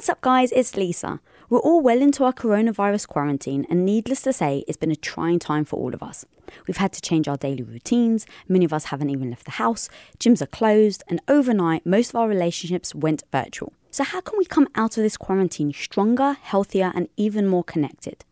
What's up, guys? It's Lisa. We're all well into our coronavirus quarantine, and needless to say, it's been a trying time for all of us. We've had to change our daily routines, many of us haven't even left the house, gyms are closed, and overnight, most of our relationships went virtual. So, how can we come out of this quarantine stronger, healthier, and even more connected?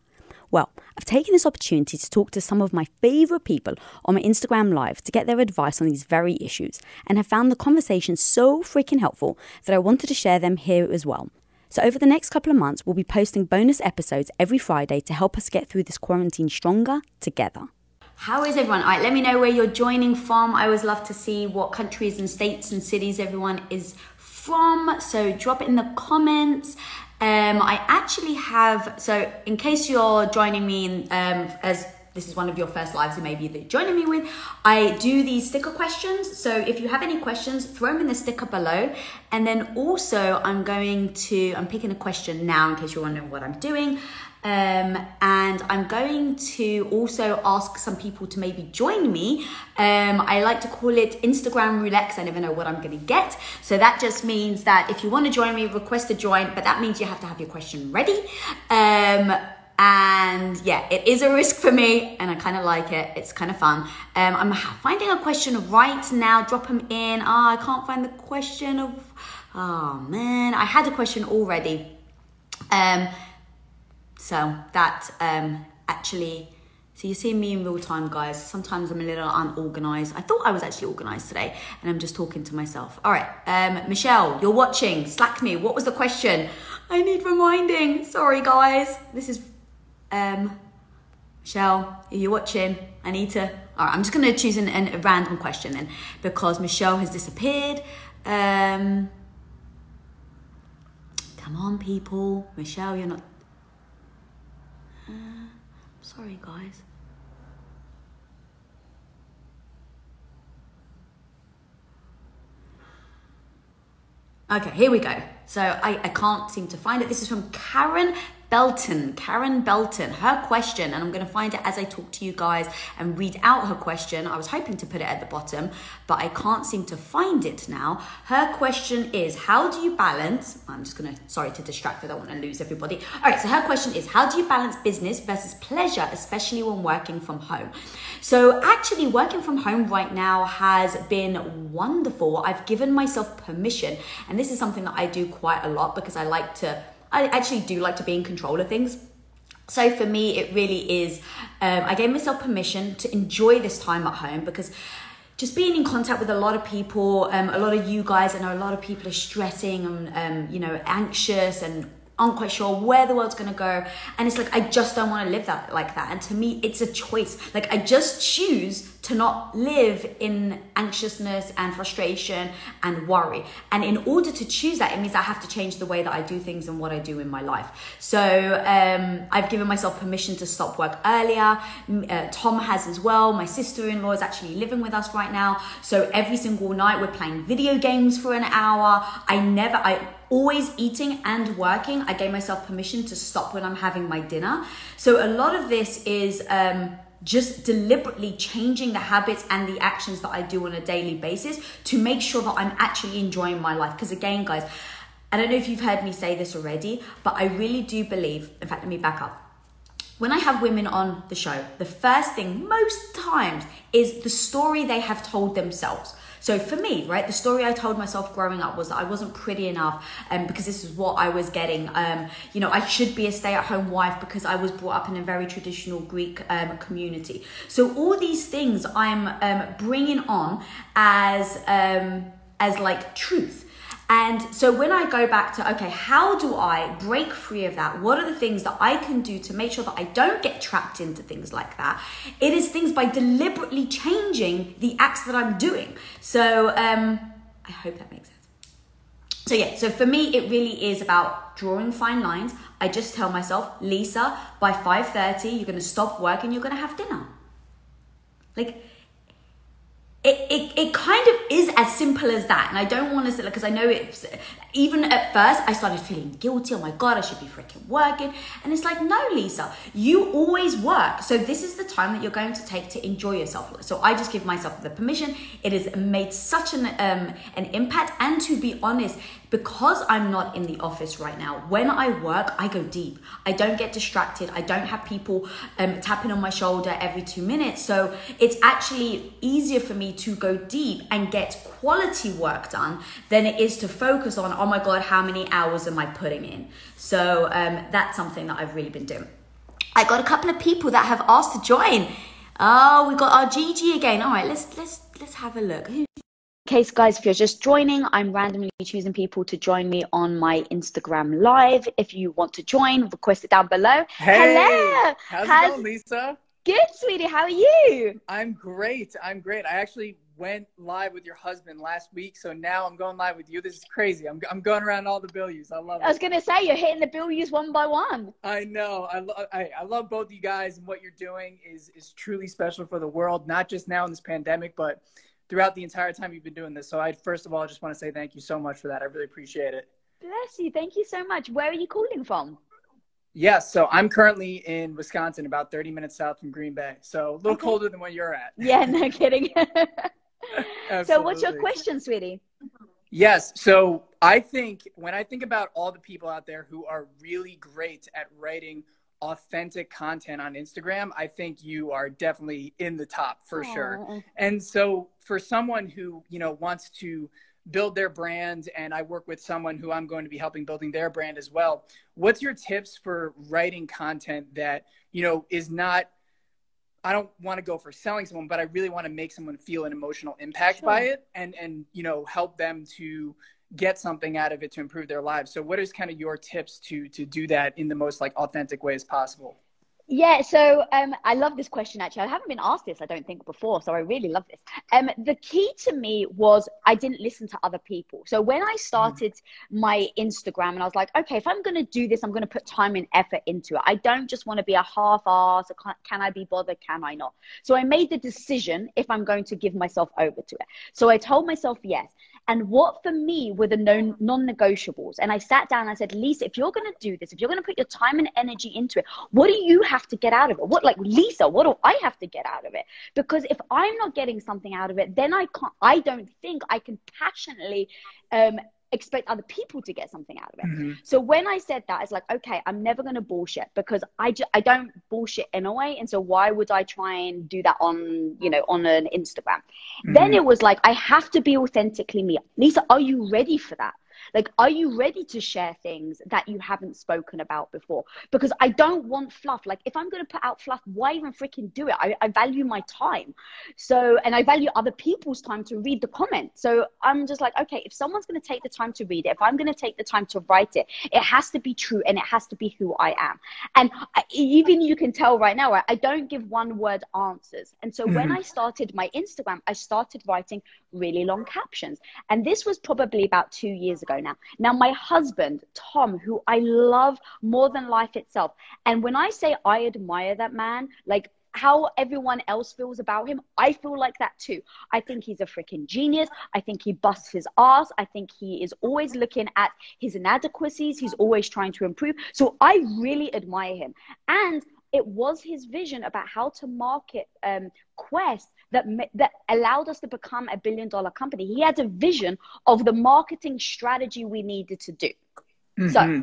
Well, I've taken this opportunity to talk to some of my favourite people on my Instagram Live to get their advice on these very issues, and have found the conversation so freaking helpful that I wanted to share them here as well. So, over the next couple of months, we'll be posting bonus episodes every Friday to help us get through this quarantine stronger together. How is everyone? All right, let me know where you're joining from. I always love to see what countries and states and cities everyone is from. So, drop it in the comments. Um, I actually have, so in case you're joining me in, um, as this is one of your first lives and maybe you're joining me with, I do these sticker questions. So if you have any questions, throw them in the sticker below. And then also I'm going to, I'm picking a question now in case you're wondering what I'm doing. Um, and I'm going to also ask some people to maybe join me. Um, I like to call it Instagram roulette because I never know what I'm going to get. So that just means that if you want to join me, request to join, but that means you have to have your question ready. Um, and yeah, it is a risk for me, and I kind of like it. It's kind of fun. Um, I'm finding a question right now. Drop them in. Ah, oh, I can't find the question of. Oh man, I had a question already. Um, so that um, actually, so you see me in real time, guys. Sometimes I'm a little unorganized. I thought I was actually organized today, and I'm just talking to myself. All right, um, Michelle, you're watching. Slack me. What was the question? I need reminding. Sorry, guys. This is um, Michelle, are you watching? I need to. All right, I'm just going to choose an, an, a random question then because Michelle has disappeared. Um, come on, people. Michelle, you're not. Uh, sorry, guys. Okay, here we go. So I, I can't seem to find it. This is from Karen Belton, Karen Belton, her question, and I'm going to find it as I talk to you guys and read out her question. I was hoping to put it at the bottom, but I can't seem to find it now. Her question is How do you balance? I'm just going to, sorry to distract, I don't want to lose everybody. All right, so her question is How do you balance business versus pleasure, especially when working from home? So, actually, working from home right now has been wonderful. I've given myself permission, and this is something that I do quite a lot because I like to I actually do like to be in control of things. So for me, it really is. Um, I gave myself permission to enjoy this time at home because just being in contact with a lot of people, um, a lot of you guys, I know a lot of people are stressing and um, you know anxious and aren't quite sure where the world's gonna go. And it's like, I just don't wanna live that like that. And to me, it's a choice. Like, I just choose to not live in anxiousness and frustration and worry. And in order to choose that, it means I have to change the way that I do things and what I do in my life. So um, I've given myself permission to stop work earlier. Uh, Tom has as well. My sister in law is actually living with us right now. So every single night, we're playing video games for an hour. I never, I, always eating and working, I gave myself permission to stop when I'm having my dinner. So a lot of this is um, just deliberately changing the habits and the actions that I do on a daily basis to make sure that I'm actually enjoying my life. Because again, guys, I don't know if you've heard me say this already, but I really do believe, in fact, let me back up. When I have women on the show, the first thing most times is the story they have told themselves. So for me, right, the story I told myself growing up was that I wasn't pretty enough um, because this is what I was getting. Um, you know, I should be a stay at home wife because I was brought up in a very traditional Greek um, community. So all these things I'm um, bringing on as um, as like truth. And so when I go back to, okay, how do I break free of that? What are the things that I can do to make sure that I don't get trapped into things like that? It is things by deliberately changing the acts that I'm doing. So um, I hope that makes sense. So yeah, so for me, it really is about drawing fine lines. I just tell myself, Lisa, by 5.30, you're gonna stop work and you're gonna have dinner. Like, it, it, it kind of is as simple as that. And I don't want to say, because I know it's, even at first, I started feeling guilty. Oh my God, I should be freaking working. And it's like, no, Lisa, you always work. So this is the time that you're going to take to enjoy yourself. So I just give myself the permission. It has made such an, um, an impact. And to be honest, because I'm not in the office right now, when I work, I go deep. I don't get distracted. I don't have people um, tapping on my shoulder every two minutes. So it's actually easier for me to go deep and get quality work done than it is to focus on, oh my God, how many hours am I putting in? So um, that's something that I've really been doing. I got a couple of people that have asked to join. Oh, we got our GG again. All right, let's let's let's have a look. Case, guys, if you're just joining, I'm randomly choosing people to join me on my Instagram live. If you want to join, request it down below. Hey, Hello. How's, how's it going, Lisa? Good, sweetie. How are you? I'm great. I'm great. I actually went live with your husband last week, so now I'm going live with you. This is crazy. I'm, I'm going around all the Bilyeus. I love it. I was going to say, you're hitting the Bilyeus one by one. I know. I, lo- I, I love both you guys, and what you're doing is, is truly special for the world, not just now in this pandemic, but – throughout the entire time you've been doing this. So I first of all just want to say thank you so much for that. I really appreciate it. Bless you. Thank you so much. Where are you calling from? Yes, so I'm currently in Wisconsin, about 30 minutes south from Green Bay. So a little okay. colder than where you're at. Yeah, no kidding. so what's your question, sweetie? Yes. So I think when I think about all the people out there who are really great at writing authentic content on Instagram, I think you are definitely in the top for Aww. sure. And so for someone who, you know, wants to build their brand and I work with someone who I'm going to be helping building their brand as well, what's your tips for writing content that, you know, is not I don't want to go for selling someone, but I really want to make someone feel an emotional impact sure. by it and and you know, help them to get something out of it to improve their lives. So what is kind of your tips to to do that in the most like authentic way as possible? Yeah, so um, I love this question actually. I haven't been asked this, I don't think, before, so I really love this. Um, the key to me was I didn't listen to other people. So when I started mm. my Instagram and I was like, okay, if I'm going to do this, I'm going to put time and effort into it. I don't just want to be a half ass. Can I be bothered? Can I not? So I made the decision if I'm going to give myself over to it. So I told myself yes. And what for me were the non negotiables? And I sat down and I said, Lisa, if you're going to do this, if you're going to put your time and energy into it, what do you have to get out of it? What, like, Lisa, what do I have to get out of it? Because if I'm not getting something out of it, then I can't, I don't think I can passionately um, expect other people to get something out of it. Mm-hmm. So when I said that, it's like, okay, I'm never going to bullshit because I, ju- I don't bullshit anyway. And so why would I try and do that on, you know, on an Instagram? Mm-hmm. Then it was like, I have to be authentically me. Lisa, are you ready for that? Like, are you ready to share things that you haven't spoken about before? Because I don't want fluff. Like, if I'm going to put out fluff, why even freaking do it? I, I value my time. So, and I value other people's time to read the comments. So I'm just like, okay, if someone's going to take the time to read it, if I'm going to take the time to write it, it has to be true and it has to be who I am. And I, even you can tell right now, I don't give one word answers. And so mm-hmm. when I started my Instagram, I started writing really long captions. And this was probably about two years ago now. Now, my husband, Tom, who I love more than life itself. And when I say I admire that man, like how everyone else feels about him, I feel like that too. I think he's a freaking genius. I think he busts his ass. I think he is always looking at his inadequacies. He's always trying to improve. So I really admire him. And it was his vision about how to market um, Quest that that allowed us to become a billion dollar company. He had a vision of the marketing strategy we needed to do. Mm-hmm. So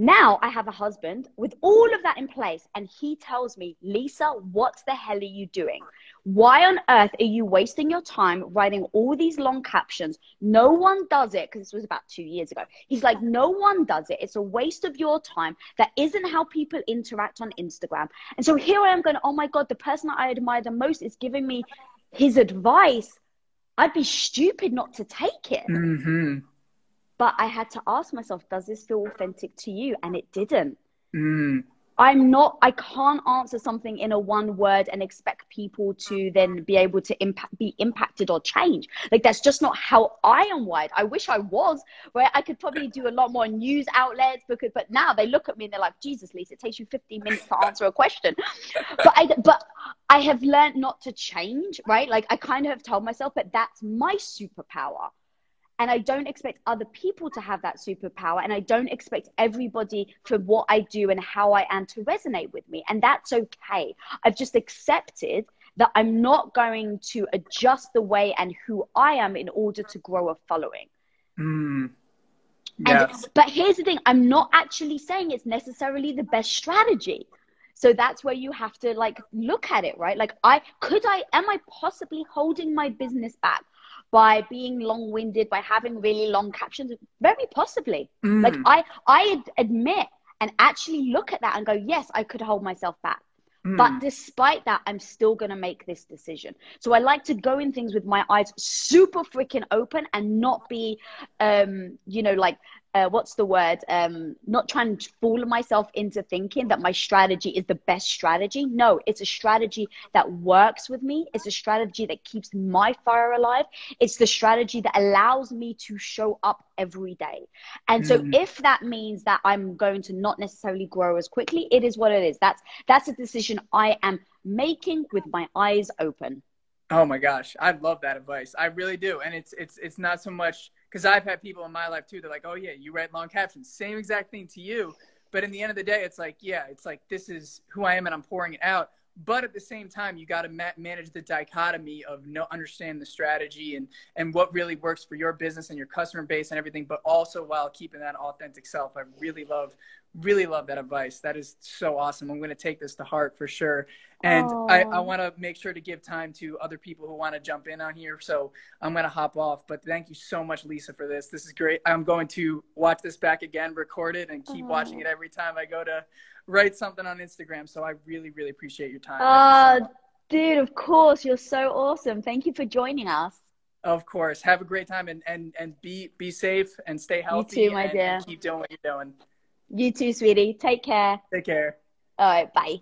now I have a husband with all of that in place, and he tells me, Lisa, what the hell are you doing? Why on earth are you wasting your time writing all these long captions? No one does it because this was about two years ago. He's like, no one does it. It's a waste of your time. That isn't how people interact on Instagram. And so here I am going, oh my God, the person that I admire the most is giving me his advice. I'd be stupid not to take it. Mm-hmm. But I had to ask myself, does this feel authentic to you? And it didn't. Mm. I'm not, I can't answer something in a one word and expect people to then be able to impact, be impacted or change. Like that's just not how I am wired. I wish I was, where I could probably do a lot more news outlets because, but now they look at me and they're like, Jesus, Lisa, it takes you 15 minutes to answer a question. but I, but I have learned not to change, right? Like I kind of have told myself that that's my superpower and I don't expect other people to have that superpower. And I don't expect everybody for what I do and how I am to resonate with me. And that's okay. I've just accepted that I'm not going to adjust the way and who I am in order to grow a following. Mm. Yes. And, but here's the thing I'm not actually saying it's necessarily the best strategy. So that's where you have to like look at it, right? Like, I could I, am I possibly holding my business back by being long winded, by having really long captions? Very possibly. Mm. Like, I, I admit and actually look at that and go, yes, I could hold myself back. Mm. But despite that, I'm still going to make this decision. So I like to go in things with my eyes super freaking open and not be, um, you know, like uh, what's the word? Um, not trying to fool myself into thinking that my strategy is the best strategy. No, it's a strategy that works with me. It's a strategy that keeps my fire alive. It's the strategy that allows me to show up every day. And so mm. if that means that I'm going to not necessarily grow as quickly, it is what it is. That's that's a decision I am making with my eyes open. Oh my gosh, I love that advice. I really do. And it's it's it's not so much because I've had people in my life too. They're like, "Oh yeah, you write long captions." Same exact thing to you, but in the end of the day, it's like, yeah, it's like this is who I am, and I'm pouring it out. But at the same time, you got to ma- manage the dichotomy of no understand the strategy and and what really works for your business and your customer base and everything, but also while keeping that authentic self. I really love really love that advice. That is so awesome. I'm going to take this to heart for sure. And I, I want to make sure to give time to other people who want to jump in on here. So I'm going to hop off. But thank you so much, Lisa, for this. This is great. I'm going to watch this back again, record it, and keep watching it every time I go to write something on Instagram. So I really, really appreciate your time. Oh, so ah, dude, of course. You're so awesome. Thank you for joining us. Of course. Have a great time and, and, and be be safe and stay healthy. You too, my and, dear. And keep doing what you're doing. You too, sweetie. Take care. Take care. All right. Bye.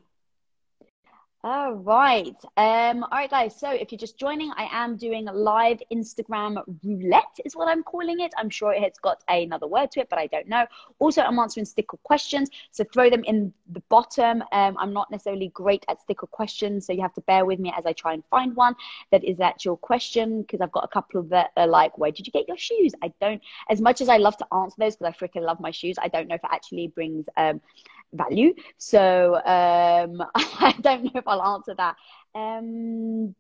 All right. Um, all right, guys. So if you're just joining, I am doing live Instagram roulette, is what I'm calling it. I'm sure it's got another word to it, but I don't know. Also, I'm answering sticker questions. So throw them in the bottom. Um, I'm not necessarily great at sticker questions, so you have to bear with me as I try and find one that is actual question because I've got a couple of that are like, where did you get your shoes? I don't, as much as I love to answer those because I freaking love my shoes, I don't know if it actually brings um, value. So um, I don't know if I'll answer that. Um,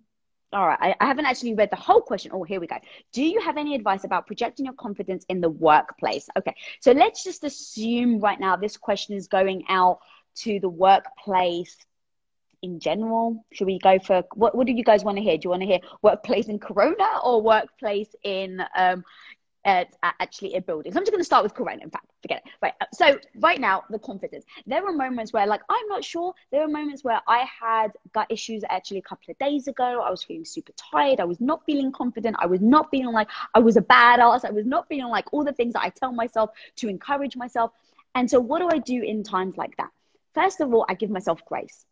all right, I, I, haven't actually read the whole question. Oh, here we go. Do you have any advice about projecting your confidence in the workplace? Okay, so let's just assume right now this question is going out to the workplace in general. Should we go for what? What do you guys want to hear? Do you want to hear workplace in Corona or workplace in um, at, actually a building. So I'm just going to start with Corona. In fact, forget it. Right. Uh, so right now, the confidence. There were moments where, like, I'm not sure. There were moments where I had gut issues. Actually, a couple of days ago, I was feeling super tired. I was not feeling confident. I was not feeling like I was a badass. I was not feeling like all the things that I tell myself to encourage myself. And so, what do I do in times like that? First of all, I give myself grace.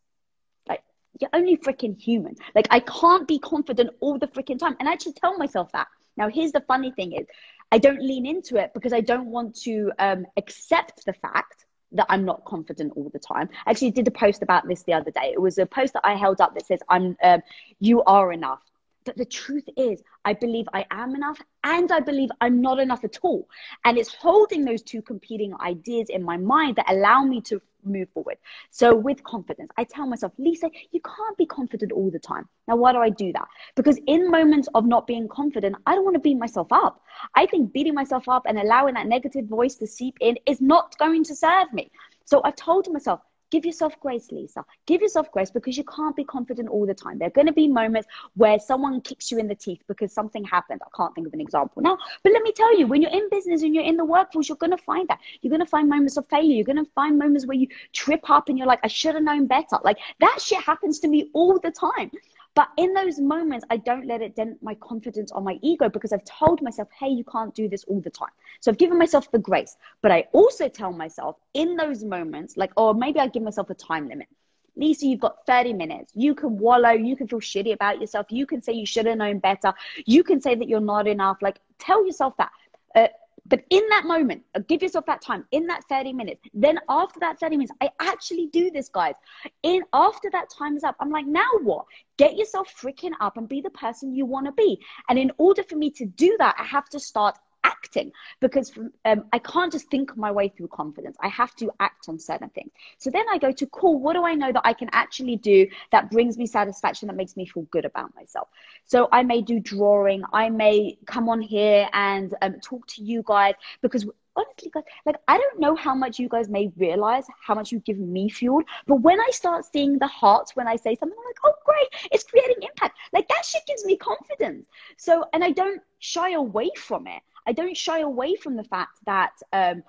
Like, you're only freaking human. Like, I can't be confident all the freaking time. And I actually tell myself that. Now, here's the funny thing is I don't lean into it because I don't want to um, accept the fact that I'm not confident all the time. I actually did a post about this the other day. It was a post that I held up that says, "I'm, um, you are enough." But the truth is, I believe I am enough and I believe I'm not enough at all. And it's holding those two competing ideas in my mind that allow me to move forward. So with confidence, I tell myself, Lisa, you can't be confident all the time. Now, why do I do that? Because in moments of not being confident, I don't want to beat myself up. I think beating myself up and allowing that negative voice to seep in is not going to serve me. So I've told myself, Give yourself grace, Lisa. Give yourself grace because you can't be confident all the time. There are going to be moments where someone kicks you in the teeth because something happened. I can't think of an example now. But let me tell you, when you're in business and you're in the workforce, you're going to find that. You're going to find moments of failure. You're going to find moments where you trip up and you're like, I should have known better. Like that shit happens to me all the time. But in those moments, I don't let it dent my confidence or my ego because I've told myself, hey, you can't do this all the time. So I've given myself the grace. But I also tell myself in those moments, like, or maybe I give myself a time limit. Lisa, you've got 30 minutes. You can wallow. You can feel shitty about yourself. You can say you should have known better. You can say that you're not enough. Like, tell yourself that. Uh, but in that moment, uh, give yourself that time, in that 30 minutes. Then after that 30 minutes, I actually do this, guys. In after that time is up, I'm like, now what? Get yourself freaking up and be the person you want to be. And in order for me to do that, I have to start acting because um, I can't just think my way through confidence. I have to act on certain things. So then I go to, cool, what do I know that I can actually do that brings me satisfaction, that makes me feel good about myself? So I may do drawing. I may come on here and um, talk to you guys because honestly, guys, like I don't know how much you guys may realize how much you give me fuel, but when I start seeing the hearts when I say something, I'm like, oh great, it's creating impact. Like that shit gives me confidence. So, and I don't shy away from it. I don't shy away from the fact that um,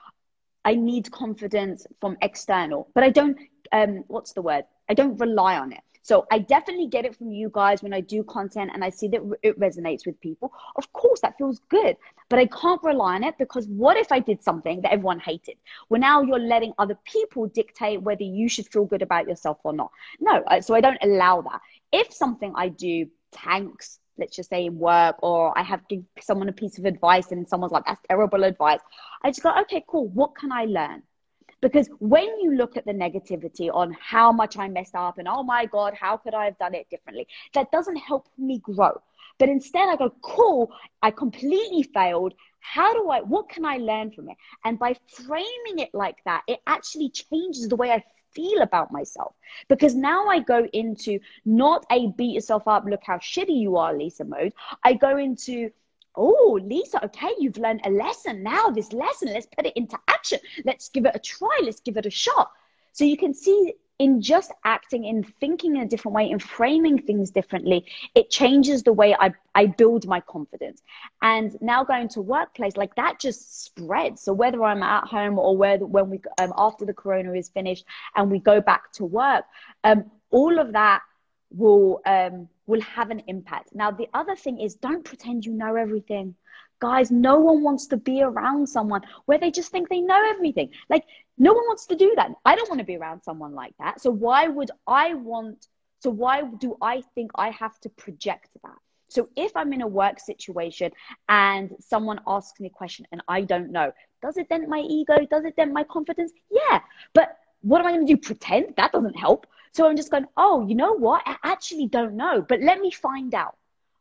I need confidence from external, but I don't. Um, what's the word? I don't rely on it. So I definitely get it from you guys when I do content and I see that it resonates with people. Of course, that feels good, but I can't rely on it because what if I did something that everyone hated? Well, now you're letting other people dictate whether you should feel good about yourself or not. No, uh, so I don't allow that. If something I do tanks, let's just say in work, or I have give someone a piece of advice and someone's like, that's terrible advice, I just go, okay, cool. What can I learn? Because when you look at the negativity on how much I messed up and oh my God, how could I have done it differently? That doesn't help me grow. But instead, I go, cool, I completely failed. How do I, what can I learn from it? And by framing it like that, it actually changes the way I feel about myself. Because now I go into not a beat yourself up, look how shitty you are, Lisa mode. I go into, oh, Lisa, okay, you've learned a lesson. Now, this lesson, let's put it into action. Let's give it a try. Let's give it a shot. So you can see in just acting, in thinking in a different way, in framing things differently, it changes the way I, I build my confidence. And now going to workplace, like that just spreads. So whether I'm at home or whether when we um, after the corona is finished and we go back to work, um, all of that will um, will have an impact. Now, the other thing is don't pretend you know everything. Guys, no one wants to be around someone where they just think they know everything. Like, no one wants to do that. I don't want to be around someone like that. So, why would I want? So, why do I think I have to project that? So, if I'm in a work situation and someone asks me a question and I don't know, does it dent my ego? Does it dent my confidence? Yeah. But what am I going to do? Pretend? That doesn't help. So I'm just going, oh, you know what? I actually don't know, but let me find out.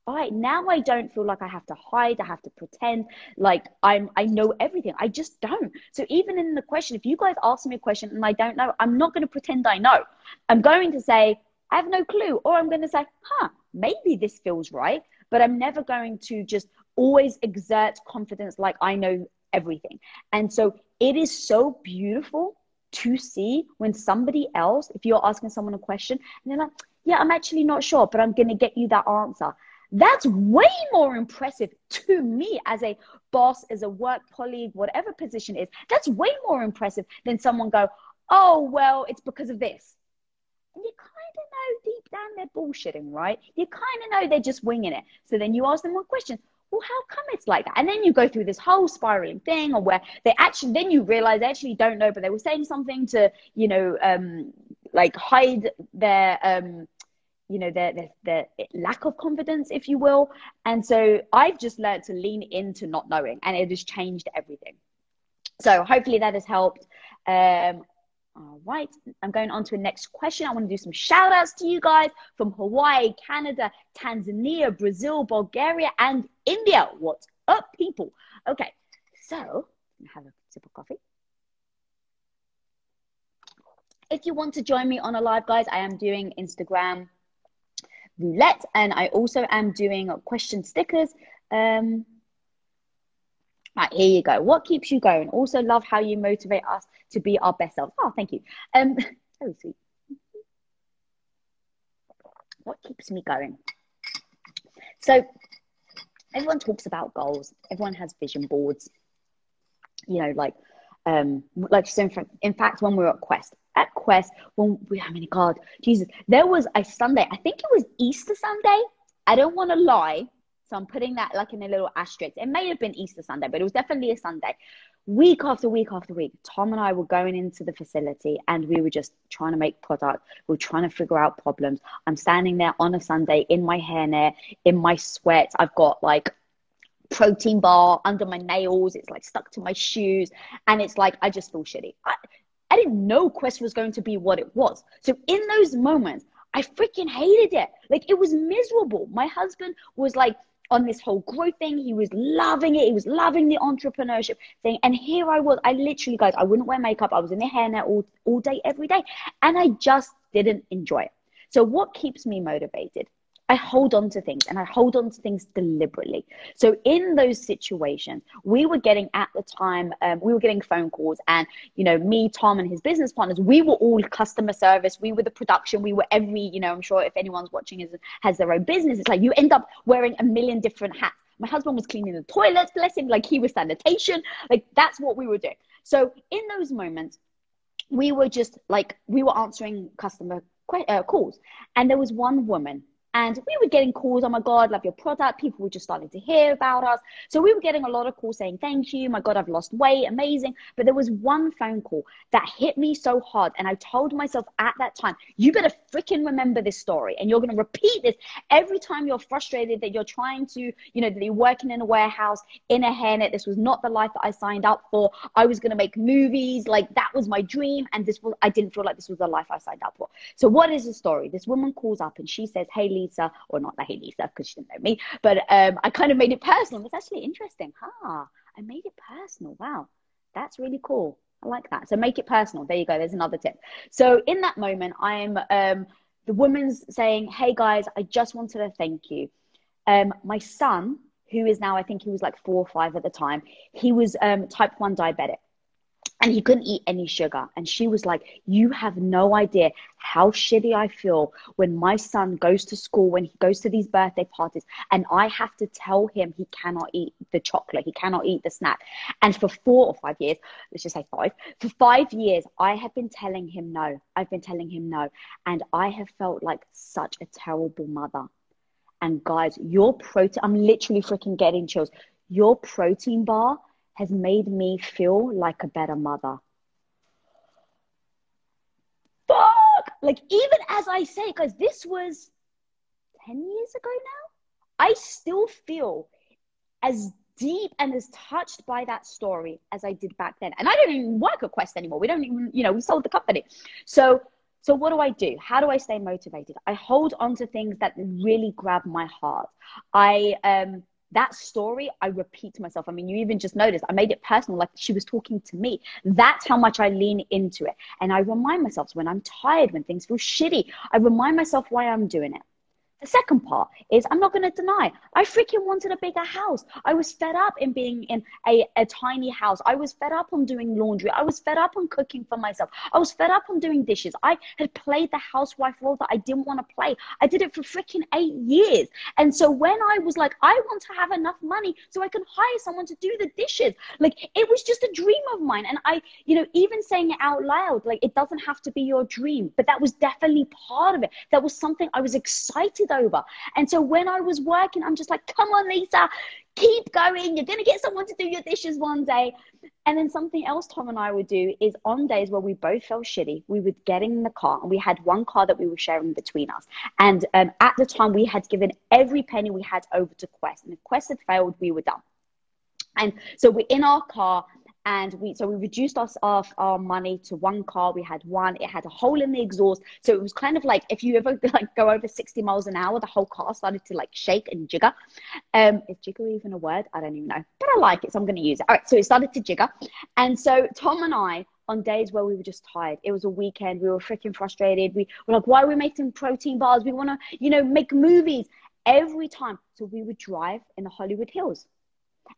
All right, now I don't feel like I have to hide, I have to pretend like I'm I know everything. I just don't. So even in the question, if you guys ask me a question and I don't know, I'm not going to pretend I know. I'm going to say, I have no clue, or I'm going to say, huh, maybe this feels right, but I'm never going to just always exert confidence like I know everything. And so it is so beautiful to see when somebody else, if you're asking someone a question and they're like, yeah, I'm actually not sure, but I'm going to get you that answer. That's way more impressive to me as a boss, as a work colleague, whatever position is. That's way more impressive than someone go, oh, well, it's because of this. And you kind of know deep down they're bullshitting, right? You kind of know they're just winging it. So then you ask them one question well, how come it's like that? And then you go through this whole spiraling thing, or where they actually, then you realize they actually don't know, but they were saying something to, you know, um, like hide their, um, you know, their, their, their lack of confidence, if you will. And so I've just learned to lean into not knowing, and it has changed everything. So hopefully that has helped. Um, all right, I'm going on to the next question. I want to do some shout outs to you guys from Hawaii, Canada, Tanzania, Brazil, Bulgaria, and India. What's up, people? Okay, so have a sip of coffee. If you want to join me on a live, guys, I am doing Instagram roulette and I also am doing question stickers. Um, Right, here you go. What keeps you going? Also, love how you motivate us to be our best selves. Oh, thank you. Um, very sweet. What keeps me going? So, everyone talks about goals. Everyone has vision boards. You know, like, um, like so. In, fact, when we were at Quest, at Quest, when we, I mean, God, Jesus, there was a Sunday. I think it was Easter Sunday. I don't want to lie so I'm putting that like in a little asterisk. It may have been Easter Sunday, but it was definitely a Sunday. Week after week after week, Tom and I were going into the facility and we were just trying to make product. We were trying to figure out problems. I'm standing there on a Sunday in my hairnet, in my sweat. I've got like protein bar under my nails. It's like stuck to my shoes. And it's like, I just feel shitty. I, I didn't know Quest was going to be what it was. So in those moments, I freaking hated it. Like it was miserable. My husband was like, on this whole growth thing. He was loving it. He was loving the entrepreneurship thing. And here I was. I literally, guys, I wouldn't wear makeup. I was in the hairnet all, all day, every day. And I just didn't enjoy it. So what keeps me motivated? I hold on to things and I hold on to things deliberately. So in those situations, we were getting at the time, um, we were getting phone calls, and you know, me, Tom, and his business partners, we were all customer service. We were the production. We were every, you know, I'm sure if anyone's watching is, has their own business, it's like you end up wearing a million different hats. My husband was cleaning the toilets, bless him, like he was sanitation. Like that's what we were doing. So in those moments, we were just like we were answering customer uh, calls, and there was one woman and we were getting calls, oh my God, love your product. People were just starting to hear about us. So we were getting a lot of calls saying, thank you. My God, I've lost weight. Amazing. But there was one phone call that hit me so hard. And I told myself at that time, you better freaking remember this story. And you're going to repeat this every time you're frustrated that you're trying to, you know, that you're working in a warehouse in a hairnet. This was not the life that I signed up for. I was going to make movies. Like that was my dream. And this was, I didn't feel like this was the life I signed up for. So what is the story? This woman calls up and she says, Hey, Lee, Lisa, or not like Lisa because she didn't know me, but um, I kind of made it personal. It's actually interesting. Huh? I made it personal. Wow, that's really cool. I like that. So make it personal. There you go. There's another tip. So in that moment, I'm um, the woman's saying, "Hey guys, I just wanted to thank you. Um, my son, who is now I think he was like four or five at the time, he was um, type one diabetic." And he couldn't eat any sugar. And she was like, You have no idea how shitty I feel when my son goes to school, when he goes to these birthday parties, and I have to tell him he cannot eat the chocolate, he cannot eat the snack. And for four or five years, let's just say five, for five years, I have been telling him no. I've been telling him no. And I have felt like such a terrible mother. And guys, your protein, I'm literally freaking getting chills. Your protein bar has made me feel like a better mother. Fuck! Like, even as I say, because this was 10 years ago now, I still feel as deep and as touched by that story as I did back then. And I don't even work at Quest anymore. We don't even, you know, we sold the company. So, so what do I do? How do I stay motivated? I hold on to things that really grab my heart. I um that story I repeat to myself. I mean, you even just noticed I made it personal, like she was talking to me. That's how much I lean into it. And I remind myself when I'm tired, when things feel shitty, I remind myself why I'm doing it. The second part is I'm not going to deny. I freaking wanted a bigger house. I was fed up in being in a, a tiny house. I was fed up on doing laundry. I was fed up on cooking for myself. I was fed up on doing dishes. I had played the housewife role that I didn't want to play. I did it for freaking eight years. And so when I was like, I want to have enough money so I can hire someone to do the dishes, like it was just a dream of mine. And I, you know, even saying it out loud, like it doesn't have to be your dream, but that was definitely part of it. That was something I was excited over. And so when I was working, I'm just like, come on, Lisa, keep going. You're going to get someone to do your dishes one day. And then something else Tom and I would do is on days where we both felt shitty, we would get in the car and we had one car that we were sharing between us. And um, at the time, we had given every penny we had over to Quest. And if Quest had failed, we were done. And so we're in our car and we so we reduced our, our, our money to one car we had one it had a hole in the exhaust so it was kind of like if you ever like go over 60 miles an hour the whole car started to like shake and jigger um is jigger even a word i don't even know but i like it so i'm going to use it all right so it started to jigger and so tom and i on days where we were just tired. It was a weekend. We were freaking frustrated. We were like, why are we making protein bars? We want to, you know, make movies every time. So we would drive in the Hollywood Hills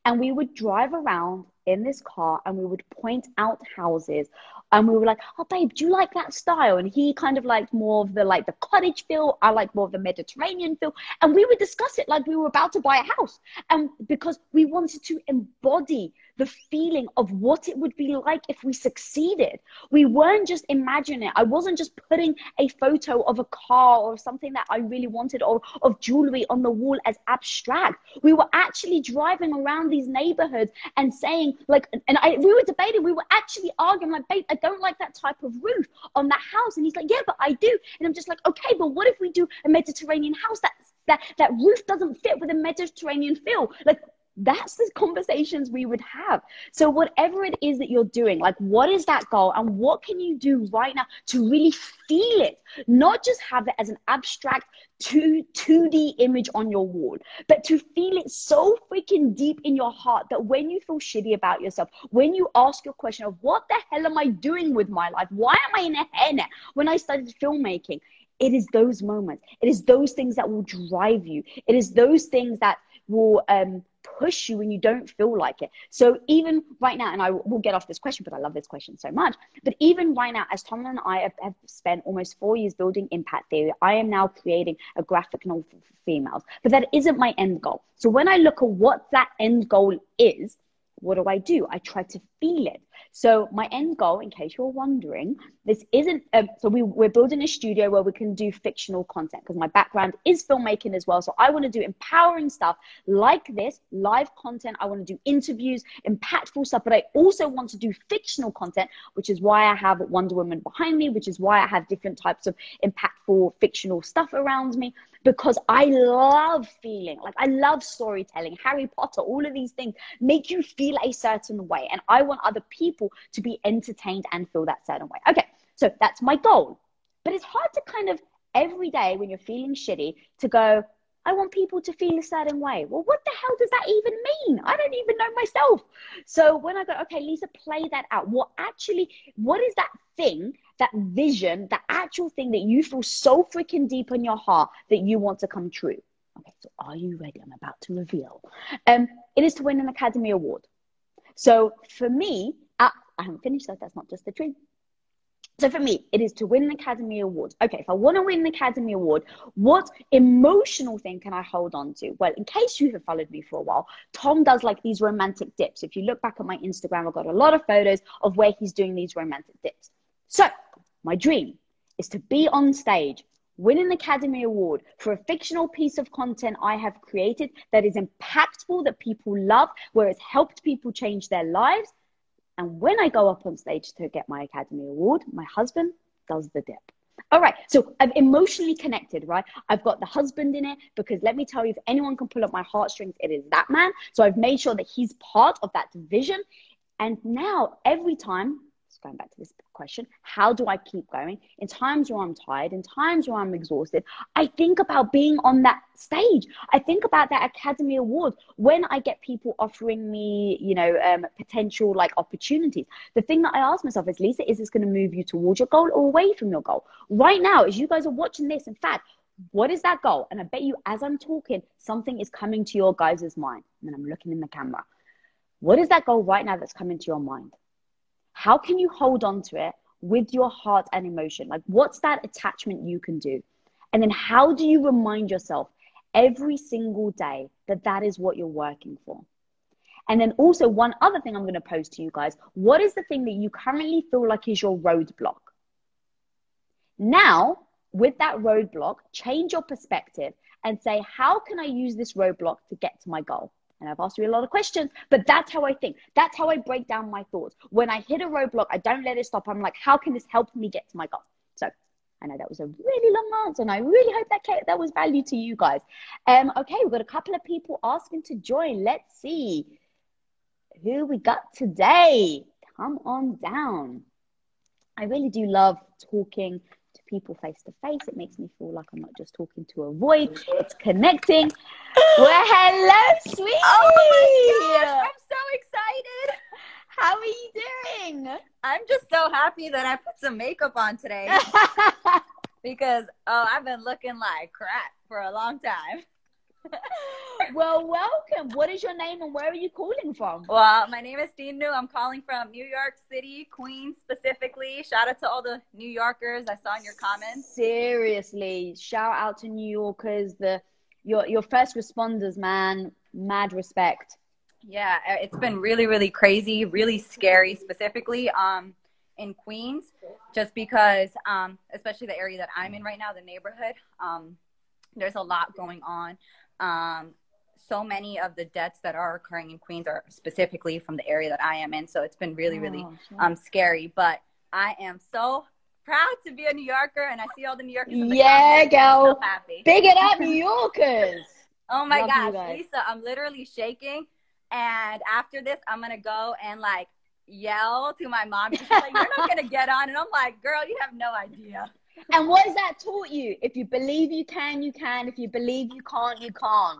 and we would drive around in this car and we would point out houses and we were like oh babe do you like that style? And he kind of liked more of the like the cottage feel. I like more of the mediterranean feel. And we would discuss it like we were about to buy a house. And because we wanted to embody the feeling of what it would be like if we succeeded. We weren't just imagining it. I wasn't just putting a photo of a car or something that I really wanted or of jewelry on the wall as abstract. We were actually driving around these neighborhoods and saying, like, and I, we were debating, we were actually arguing, like, babe, I don't like that type of roof on that house. And he's like, yeah, but I do. And I'm just like, okay, but what if we do a Mediterranean house that that that roof doesn't fit with a Mediterranean feel? Like that's the conversations we would have. So, whatever it is that you're doing, like what is that goal and what can you do right now to really feel it? Not just have it as an abstract 2, 2D image on your wall, but to feel it so freaking deep in your heart that when you feel shitty about yourself, when you ask your question of what the hell am I doing with my life? Why am I in a hairnet when I started filmmaking? it is those moments. It is those things that will drive you. It is those things that will um, push you when you don't feel like it. So even right now, and I will get off this question, but I love this question so much. But even right now, as Tom and I have, have spent almost four years building impact theory, I am now creating a graphic novel for females. But that isn't my end goal. So when I look at what that end goal is, what do I do? I try to feel it. So my end goal, in case you're wondering, this isn't. Um, so we we're building a studio where we can do fictional content because my background is filmmaking as well. So I want to do empowering stuff like this, live content. I want to do interviews, impactful stuff, but I also want to do fictional content, which is why I have Wonder Woman behind me, which is why I have different types of impactful fictional stuff around me because I love feeling like I love storytelling. Harry Potter, all of these things make you feel a certain way. And I want other people to be entertained and feel that certain way. Okay, so that's my goal. But it's hard to kind of every day when you're feeling shitty to go, I want people to feel a certain way. Well, what the hell does that even mean? I don't even know myself. So when I go, okay, Lisa, play that out. What actually, what is that thing, that vision, that actual thing that you feel so freaking deep in your heart that you want to come true? Okay, so are you ready? I'm about to reveal. Um, it is to win an Academy Award. So for me, uh, I haven't finished that. That's not just the dream. So for me, it is to win an Academy Award. Okay, if I want to win an Academy Award, what emotional thing can I hold on to? Well, in case you have followed me for a while, Tom does like these romantic dips. If you look back at my Instagram, I've got a lot of photos of where he's doing these romantic dips. So my dream is to be on stage, win an Academy Award for a fictional piece of content I have created that is impactful, that people love, where it's helped people change their lives and when I go up on stage to get my Academy Award, my husband does the dip. All right, so I'm emotionally connected, right? I've got the husband in it because let me tell you, if anyone can pull up my heartstrings, it is that man. So I've made sure that he's part of that vision. And now every time going back to this question, how do I keep going? In times where I'm tired, in times where I'm exhausted, I think about being on that stage. I think about that Academy Award when I get people offering me, you know, um, potential like opportunities. The thing that I ask myself is, Lisa, is this going to move you towards your goal or away from your goal? Right now, as you guys are watching this, in fact, what is that goal? And I bet you, as I'm talking, something is coming to your guys' mind. And I'm looking in the camera. What is that goal right now that's coming to your mind? How can you hold on to it with your heart and emotion? Like, what's that attachment you can do? And then, how do you remind yourself every single day that that is what you're working for? And then, also, one other thing I'm going to pose to you guys what is the thing that you currently feel like is your roadblock? Now, with that roadblock, change your perspective and say, how can I use this roadblock to get to my goal? And I've asked you a lot of questions, but that's how I think. That's how I break down my thoughts. When I hit a roadblock, I don't let it stop. I'm like, how can this help me get to my goal? So I know that was a really long answer, and I really hope that that was value to you guys. Um, okay, we've got a couple of people asking to join. Let's see who we got today. Come on down. I really do love talking people face to face. It makes me feel like I'm not just talking to a void, it's connecting. well, hello, sweetie. Oh my gosh, I'm so excited. How are you doing? I'm just so happy that I put some makeup on today. because, oh, I've been looking like crap for a long time. Well, welcome. What is your name and where are you calling from? Well, my name is Dinu. I'm calling from New York City, Queens specifically. Shout out to all the New Yorkers I saw in your comments. Seriously, shout out to New Yorkers, the your your first responders, man. Mad respect. Yeah, uh, it's been really, really crazy, really scary, specifically um, in Queens, just because, um, especially the area that I'm in right now, the neighborhood. Um, there's a lot going on. Um, so many of the deaths that are occurring in Queens are specifically from the area that I am in. So it's been really, really oh, um, scary. But I am so proud to be a New Yorker and I see all the New Yorkers. yeah, girl. So happy. Big it up, New Yorkers. oh my Love gosh, Lisa, I'm literally shaking. And after this, I'm going to go and like yell to my mom. She's like, You're not going to get on. And I'm like, Girl, you have no idea and what has that taught you? If you believe you can, you can. If you believe you can't, you can't.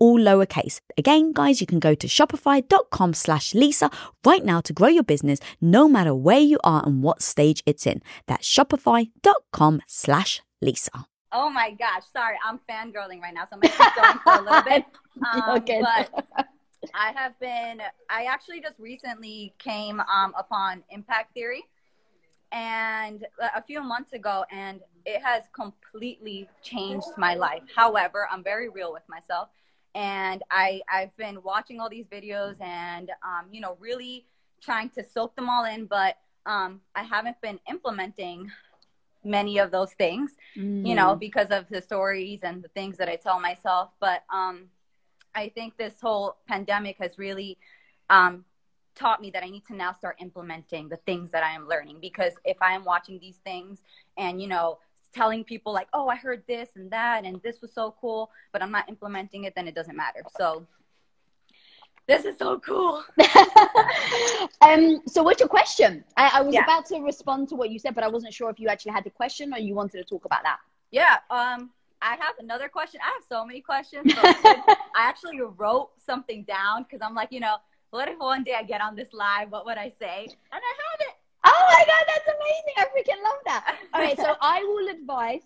all lowercase. Again, guys, you can go to shopify.com slash Lisa right now to grow your business no matter where you are and what stage it's in. That's shopify.com slash Lisa. Oh my gosh, sorry, I'm fangirling right now, so I'm gonna keep going for a little bit. Um, okay. But I have been, I actually just recently came um, upon impact theory and a few months ago, and it has completely changed my life. However, I'm very real with myself and I I've been watching all these videos and um, you know really trying to soak them all in, but um, I haven't been implementing many of those things, mm. you know, mm. because of the stories and the things that I tell myself. But um, I think this whole pandemic has really um, taught me that I need to now start implementing the things that I am learning because if I am watching these things and you know telling people like, oh, I heard this and that, and this was so cool, but I'm not implementing it, then it doesn't matter. So this is so cool. um, so what's your question? I, I was yeah. about to respond to what you said, but I wasn't sure if you actually had the question or you wanted to talk about that. Yeah. Um, I have another question. I have so many questions. I actually wrote something down because I'm like, you know, what if one day I get on this live? What would I say? And I have it. Oh my god, that's amazing! I freaking love that. All right, so I will advise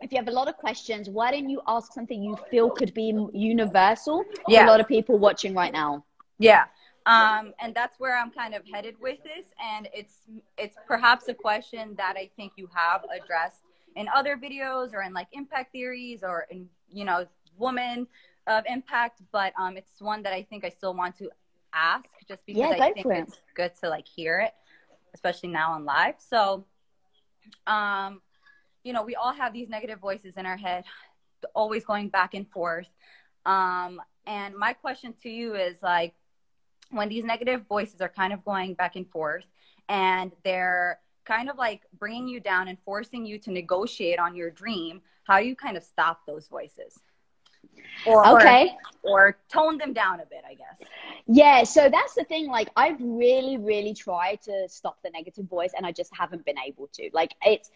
if you have a lot of questions, why don't you ask something you feel could be universal yeah. a lot of people watching right now? Yeah. Um, and that's where I'm kind of headed with this. And it's it's perhaps a question that I think you have addressed in other videos or in like impact theories or in you know woman of impact, but um, it's one that I think I still want to ask just because yeah, I think it's good to like hear it especially now on live. So, um, you know, we all have these negative voices in our head, always going back and forth. Um, and my question to you is like, when these negative voices are kind of going back and forth and they're kind of like bringing you down and forcing you to negotiate on your dream, how do you kind of stop those voices? Or, okay. Or, or tone them down a bit, I guess. Yeah, so that's the thing. Like, I've really, really tried to stop the negative voice, and I just haven't been able to. Like, it's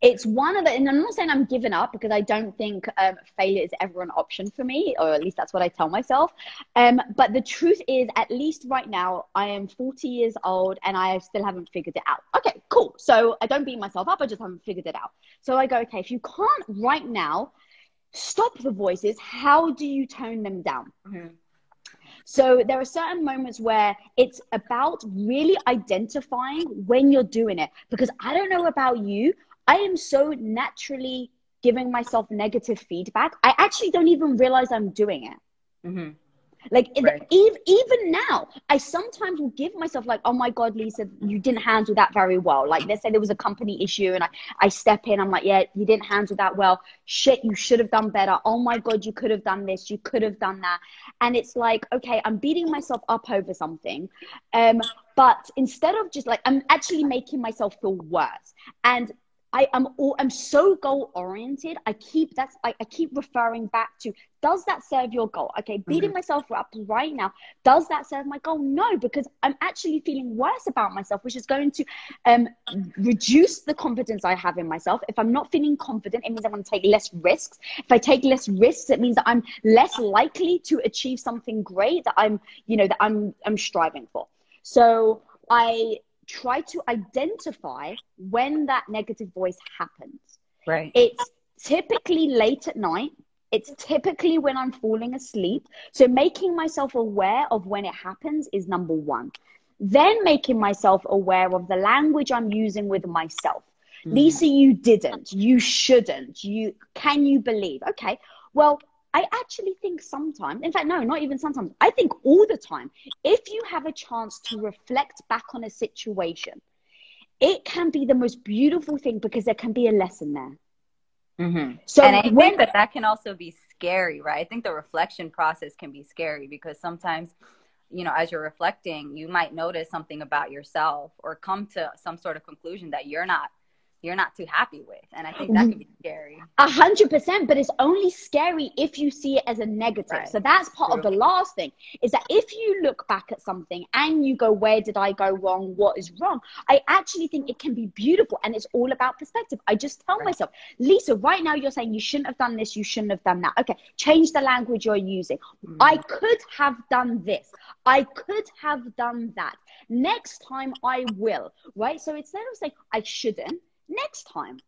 it's one of the, and I'm not saying I'm giving up because I don't think um, failure is ever an option for me, or at least that's what I tell myself. Um, but the truth is, at least right now, I am 40 years old and I still haven't figured it out. Okay, cool. So I don't beat myself up, I just haven't figured it out. So I go, okay, if you can't right now stop the voices, how do you tone them down? Mm-hmm. So there are certain moments where it's about really identifying when you're doing it. Because I don't know about you, I am so naturally giving myself negative feedback. I actually don't even realize I'm doing it. Mm-hmm. Like right. even even now, I sometimes will give myself like, oh my god, Lisa, you didn't handle that very well. Like let's say there was a company issue, and I I step in, I'm like, yeah, you didn't handle that well. Shit, you should have done better. Oh my god, you could have done this, you could have done that. And it's like, okay, I'm beating myself up over something, um, but instead of just like, I'm actually making myself feel worse. And I am all, I'm so goal oriented. I keep that's I, I, keep referring back to does that serve your goal? Okay, beating mm-hmm. myself up right now, does that serve my goal? No, because I'm actually feeling worse about myself, which is going to um, reduce the confidence I have in myself. If I'm not feeling confident, it means I'm going to take less risks. If I take less risks, it means that I'm less likely to achieve something great that I'm, you know, that I'm I'm striving for. So I try to identify when that negative voice happens. Right. It's typically late at night. It's typically when I'm falling asleep. So making myself aware of when it happens is number one. Then making myself aware of the language I'm using with myself. Mm. Lisa, you didn't. You shouldn't. You can you believe? Okay. Well, I actually think sometimes, in fact, no, not even sometimes, I think all the time, if you have a chance to reflect back on a situation, it can be the most beautiful thing because there can be a lesson there. Mm-hmm. So and I when, think that that can also be scary, right? I think the reflection process can be scary because sometimes, you know, as you're reflecting, you might notice something about yourself or come to some sort of conclusion that you're not you're not too happy with. And I think that can be scary. A hundred percent, but it's only scary if you see it as a negative. Right. So that's part True. of the last thing is that if you look back at something and you go, where did I go wrong? What is wrong? I actually think it can be beautiful and it's all about perspective. I just tell right. myself, Lisa, right now you're saying you shouldn't have done this, you shouldn't have done that. Okay, change the language you're using. Mm. I could have done this. I could have done that. Next time I will, right? So instead of saying I shouldn't, next time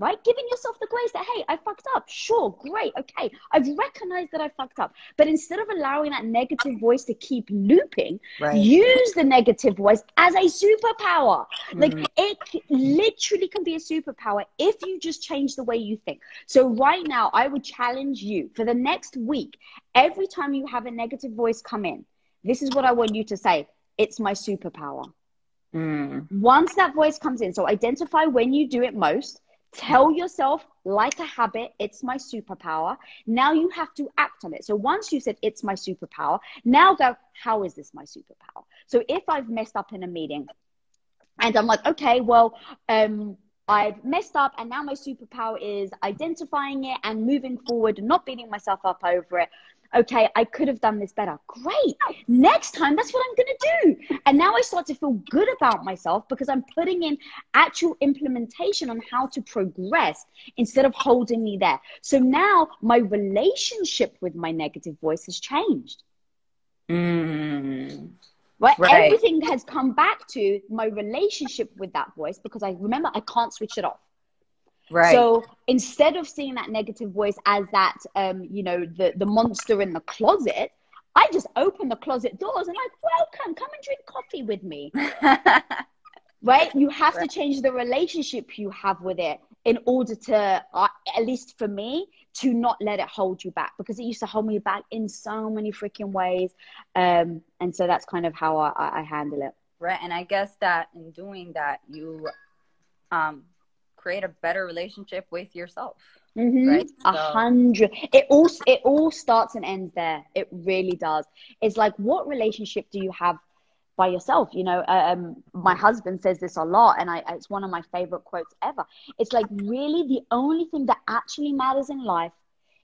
right? Giving yourself the grace that, hey, I fucked up. Sure, great, okay. I've recognized that I fucked up. But instead of allowing that negative voice to keep looping, right. use the negative voice as a superpower. Mm-hmm. Like it literally can be a superpower if you just change the way you think. So, right now, I would challenge you for the next week, every time you have a negative voice come in, this is what I want you to say it's my superpower. Mm. Once that voice comes in, so identify when you do it most. Tell yourself, like a habit, it's my superpower. Now you have to act on it. So once you said it's my superpower, now go, how is this my superpower? So if I've messed up in a meeting and I'm like, okay, well, um, I've messed up and now my superpower is identifying it and moving forward not beating myself up over it okay, I could have done this better. Great. Next time, that's what I'm going to do. And now I start to feel good about myself because I'm putting in actual implementation on how to progress instead of holding me there. So now my relationship with my negative voice has changed. Mm. Right? right? Everything has come back to my relationship with that voice because I remember I can't switch it off. Right. So instead of seeing that negative voice as that, um, you know, the, the monster in the closet, I just open the closet doors and like, welcome, come and drink coffee with me. right? You have right. to change the relationship you have with it in order to, uh, at least for me, to not let it hold you back because it used to hold me back in so many freaking ways. Um, and so that's kind of how I, I handle it. Right. And I guess that in doing that, you um, create a better relationship with yourself. Mm-hmm. Right? A hundred. It all it all starts and ends there. It really does. It's like what relationship do you have by yourself? You know, um, my husband says this a lot, and I, it's one of my favorite quotes ever. It's like really the only thing that actually matters in life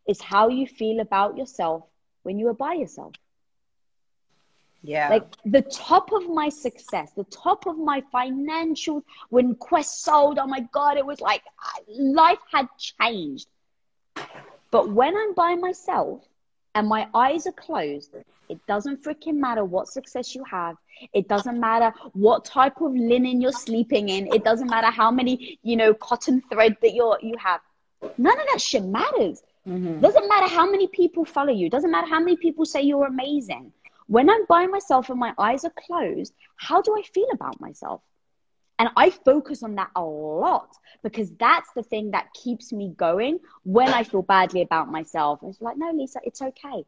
is how you feel about yourself when you are by yourself. Yeah. Like the top of my success, the top of my financial, when Quest sold, oh my God, it was like life had changed. But when I'm by myself and my eyes are closed, it doesn't freaking matter what success you have. It doesn't matter what type of linen you're sleeping in. It doesn't matter how many, you know, cotton thread that you're you have. None of that shit matters. Mm-hmm. Doesn't matter how many people follow you. Doesn't matter how many people say you're amazing. When I'm by myself and my eyes are closed, how do I feel about myself? And I focus on that a lot because that's the thing that keeps me going when I feel badly about myself. And it's like, no, Lisa, it's okay.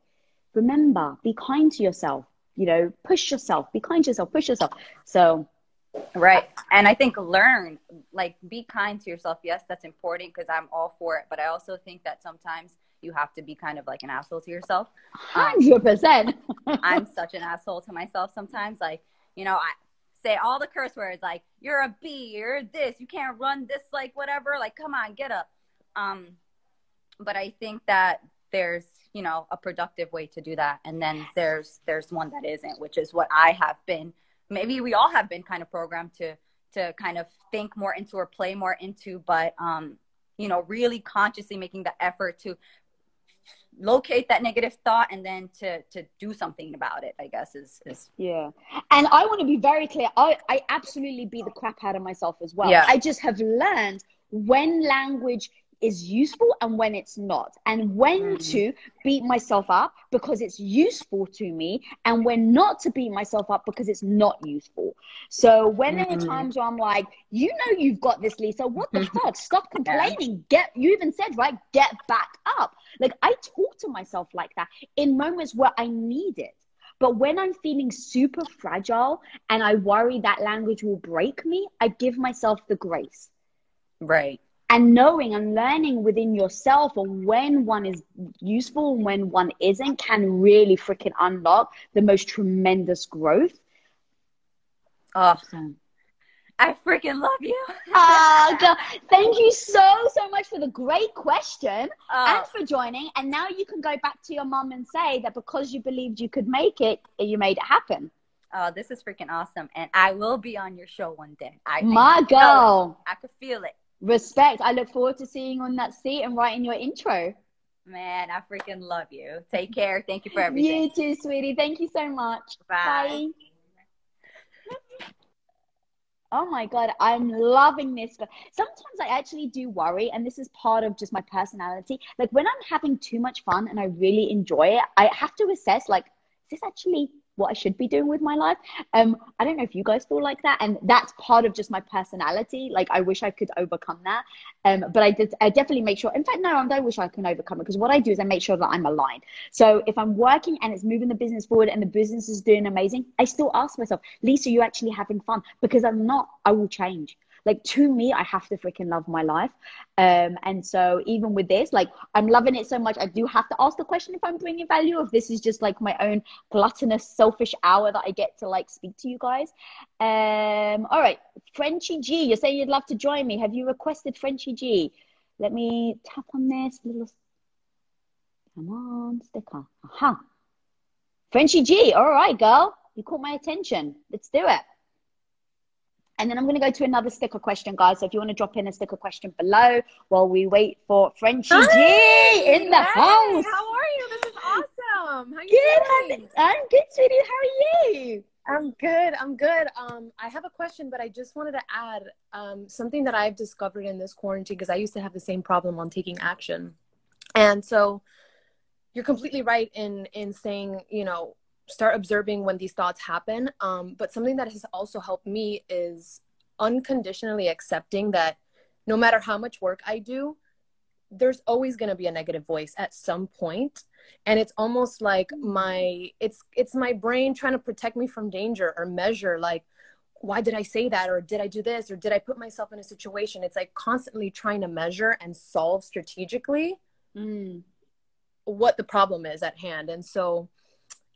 Remember, be kind to yourself. You know, push yourself, be kind to yourself, push yourself. So, right. And I think learn, like, be kind to yourself. Yes, that's important because I'm all for it. But I also think that sometimes you have to be kind of like an asshole to yourself. Hundred percent. I'm such an asshole to myself sometimes. Like, you know, I say all the curse words like "you're a B," "you're this," "you can't run this," like whatever. Like, come on, get up. Um, but I think that there's you know a productive way to do that, and then there's there's one that isn't, which is what I have been. Maybe we all have been kind of programmed to to kind of think more into or play more into, but um, you know, really consciously making the effort to locate that negative thought and then to to do something about it i guess is is yeah and i want to be very clear i i absolutely beat the crap out of myself as well yeah. i just have learned when language is useful and when it's not, and when mm. to beat myself up because it's useful to me, and when not to beat myself up because it's not useful. So when mm. there are times where I'm like, you know, you've got this, Lisa. What the fuck? Stop complaining. Get. You even said right. Get back up. Like I myself like that in moments where I need it. But when I'm feeling super fragile and I worry that language will break me, I give myself the grace. Right and knowing and learning within yourself on when one is useful and when one isn't can really freaking unlock the most tremendous growth. Oh, I freaking love you. Ah, oh, God. Thank you so, so much for the great question oh. and for joining. And now you can go back to your mom and say that because you believed you could make it, you made it happen. Oh, this is freaking awesome. And I will be on your show one day. I My girl. I could feel it. Respect. I look forward to seeing you on that seat and writing your intro. Man, I freaking love you. Take care. Thank you for everything. You too, sweetie. Thank you so much. Bye. Bye. Oh my God, I'm loving this. Sometimes I actually do worry, and this is part of just my personality. Like when I'm having too much fun and I really enjoy it, I have to assess like, is this actually what I should be doing with my life. Um, I don't know if you guys feel like that, and that's part of just my personality. Like I wish I could overcome that, um, but I did. I definitely make sure. In fact, no, I don't wish I can overcome it because what I do is I make sure that I'm aligned. So if I'm working and it's moving the business forward and the business is doing amazing, I still ask myself, Lisa, you actually having fun? Because I'm not. I will change like to me i have to freaking love my life. Um and so even with this like i'm loving it so much i do have to ask the question if i'm bringing value if this is just like my own gluttonous selfish hour that i get to like speak to you guys. Um all right frenchy g you're saying you'd love to join me. Have you requested frenchy g? Let me tap on this little come on sticker. Aha. Frenchy g all right girl you caught my attention. Let's do it and then I'm going to go to another sticker question, guys. So if you want to drop in a sticker question below while we wait for Frenchie Hi. G in the house. How are you? This is awesome. How are you good. Doing? I'm, I'm good, sweetie. How are you? I'm good. I'm good. Um, I have a question, but I just wanted to add um, something that I've discovered in this quarantine because I used to have the same problem on taking action. And so you're completely right in in saying, you know, start observing when these thoughts happen. Um, but something that has also helped me is unconditionally accepting that no matter how much work I do, there's always going to be a negative voice at some point. And it's almost like my it's it's my brain trying to protect me from danger or measure like why did i say that? Or did i do this? Or did i put myself in a situation? It's like constantly trying to measure and solve strategically mm. what the problem is at hand. And so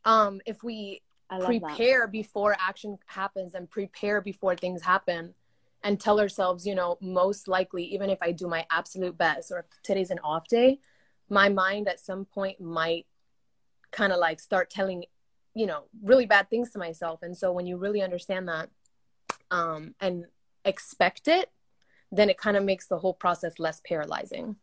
um, if we prepare that. before action happens and prepare before things happen and tell ourselves, you know, most likely, even if I do my absolute best or if today's an off day, my mind at some point might kind of like start telling you know, really bad things to myself. And so when you really understand that um, and expect it, then it kind of makes the whole process less paralyzing.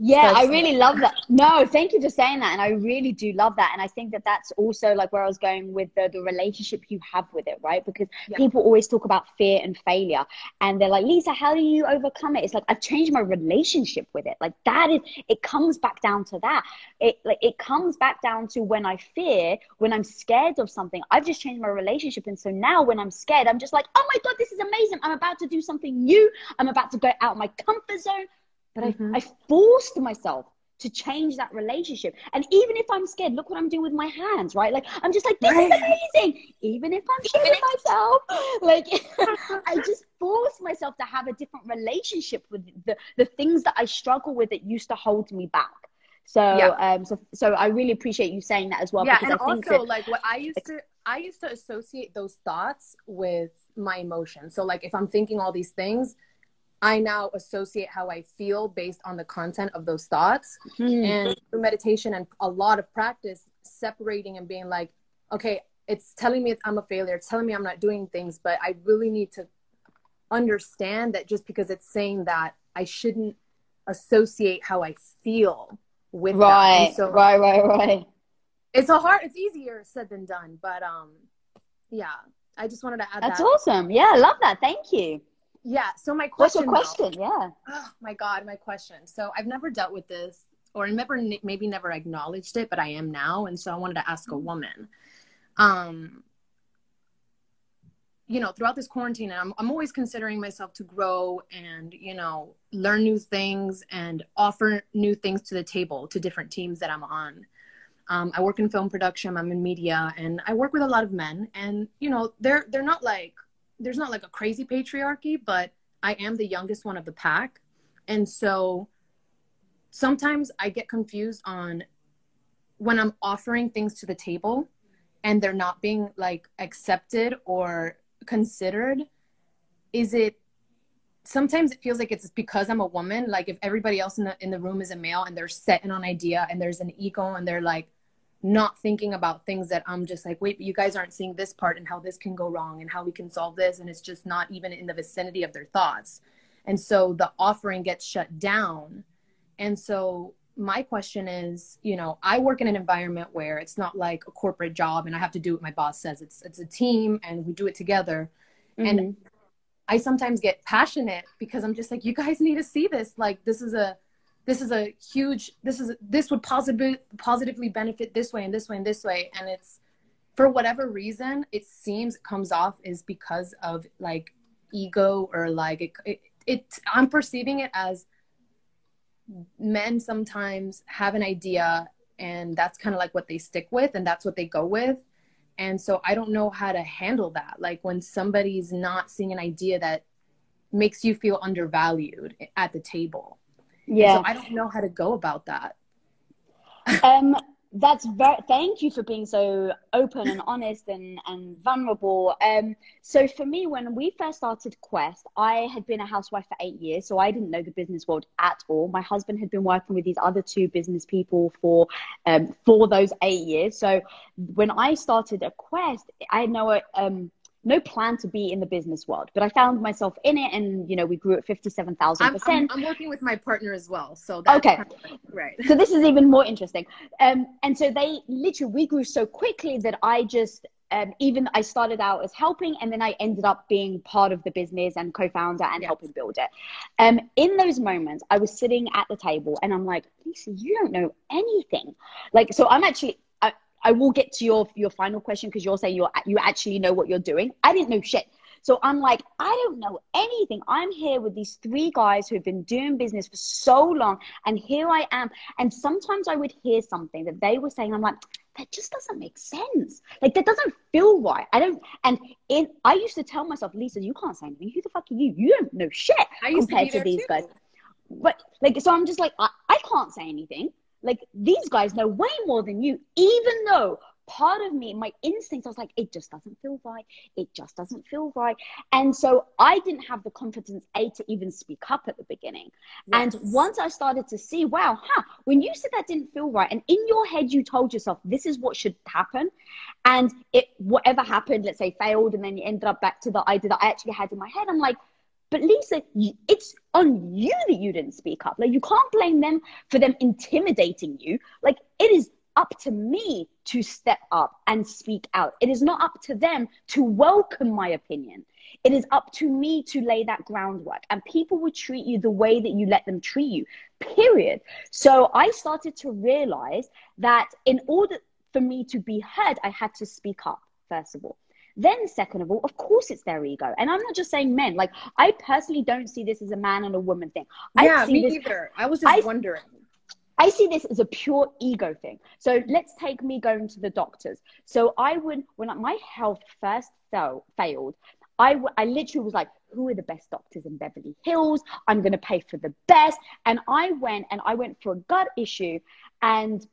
Yeah, I really love that. No, thank you for saying that. And I really do love that. And I think that that's also like where I was going with the, the relationship you have with it, right? Because yeah. people always talk about fear and failure. And they're like, Lisa, how do you overcome it? It's like, I've changed my relationship with it. Like that is, it comes back down to that. It like, it comes back down to when I fear, when I'm scared of something, I've just changed my relationship. And so now when I'm scared, I'm just like, oh my God, this is amazing. I'm about to do something new. I'm about to go out my comfort zone. But mm-hmm. I, I forced myself to change that relationship. And even if I'm scared, look what I'm doing with my hands, right? Like I'm just like, this right. is amazing. Even if I'm showing myself, like I just force myself to have a different relationship with the, the things that I struggle with that used to hold me back. So, yeah. um, so, so I really appreciate you saying that as well. Yeah, and also that, like what I used to, I used to associate those thoughts with my emotions. So, like if I'm thinking all these things, I now associate how I feel based on the content of those thoughts. Mm-hmm. And through meditation and a lot of practice, separating and being like, okay, it's telling me I'm a failure, it's telling me I'm not doing things, but I really need to understand that just because it's saying that, I shouldn't associate how I feel with right, so right, right, right. It's a hard, it's easier said than done, but um, yeah, I just wanted to add that. That's that. awesome. Yeah, I love that. Thank you. Yeah. So my question. What's your question? Though, yeah. Oh my God, my question. So I've never dealt with this, or never maybe never acknowledged it, but I am now, and so I wanted to ask a woman. Um, you know, throughout this quarantine, I'm I'm always considering myself to grow and you know learn new things and offer new things to the table to different teams that I'm on. Um, I work in film production. I'm in media, and I work with a lot of men. And you know, they're they're not like there's not like a crazy patriarchy, but I am the youngest one of the pack. And so sometimes I get confused on when I'm offering things to the table and they're not being like accepted or considered. Is it sometimes it feels like it's because I'm a woman. Like if everybody else in the in the room is a male and they're set in an idea and there's an ego and they're like, not thinking about things that I'm just like, wait, but you guys aren't seeing this part and how this can go wrong and how we can solve this. And it's just not even in the vicinity of their thoughts. And so the offering gets shut down. And so my question is, you know, I work in an environment where it's not like a corporate job and I have to do what my boss says. It's it's a team and we do it together. Mm-hmm. And I sometimes get passionate because I'm just like, you guys need to see this. Like this is a this is a huge this is this would positively positively benefit this way and this way and this way. And it's for whatever reason it seems it comes off is because of like ego or like it, it, it i'm perceiving it as men sometimes have an idea and that's kind of like what they stick with and that's what they go with. And so i don't know how to handle that. Like when somebody's not seeing an idea that makes you feel undervalued at the table yeah so i don't know how to go about that. Um that's very thank you for being so open and honest and and vulnerable. Um so for me when we first started quest i had been a housewife for eight years so i didn't know the business world at all. My husband had been working with these other two business people for um for those eight years. So when i started a quest i know um no plan to be in the business world, but I found myself in it, and you know, we grew at fifty-seven thousand percent. I'm working with my partner as well, so okay, kind of, right. So this is even more interesting. Um, and so they literally we grew so quickly that I just um, even I started out as helping, and then I ended up being part of the business and co-founder and yes. helping build it. Um, in those moments, I was sitting at the table, and I'm like, Lisa, you don't know anything. Like, so I'm actually I will get to your your final question because you're saying you you actually know what you're doing. I didn't know shit. So I'm like, I don't know anything. I'm here with these three guys who have been doing business for so long, and here I am. And sometimes I would hear something that they were saying. I'm like, that just doesn't make sense. Like that doesn't feel right. I don't. And in I used to tell myself, Lisa, you can't say anything. Who the fuck are you? You don't know shit compared to, to these too. guys. But like, so I'm just like, I, I can't say anything like these guys know way more than you, even though part of me, my instincts, I was like, it just doesn't feel right. It just doesn't feel right. And so I didn't have the confidence, A, to even speak up at the beginning. Yes. And once I started to see, wow, huh, when you said that didn't feel right, and in your head you told yourself this is what should happen, and it whatever happened, let's say failed, and then you ended up back to the idea that I actually had in my head, I'm like, but Lisa, it's on you that you didn't speak up. Like you can't blame them for them intimidating you. Like it is up to me to step up and speak out. It is not up to them to welcome my opinion. It is up to me to lay that groundwork. And people will treat you the way that you let them treat you, period. So I started to realize that in order for me to be heard, I had to speak up, first of all. Then, second of all, of course, it's their ego. And I'm not just saying men. Like, I personally don't see this as a man and a woman thing. Yeah, I me this, either. I was just I, wondering. I see this as a pure ego thing. So let's take me going to the doctors. So I would, when my health first fell, failed, I, w- I literally was like, who are the best doctors in Beverly Hills? I'm going to pay for the best. And I went and I went for a gut issue and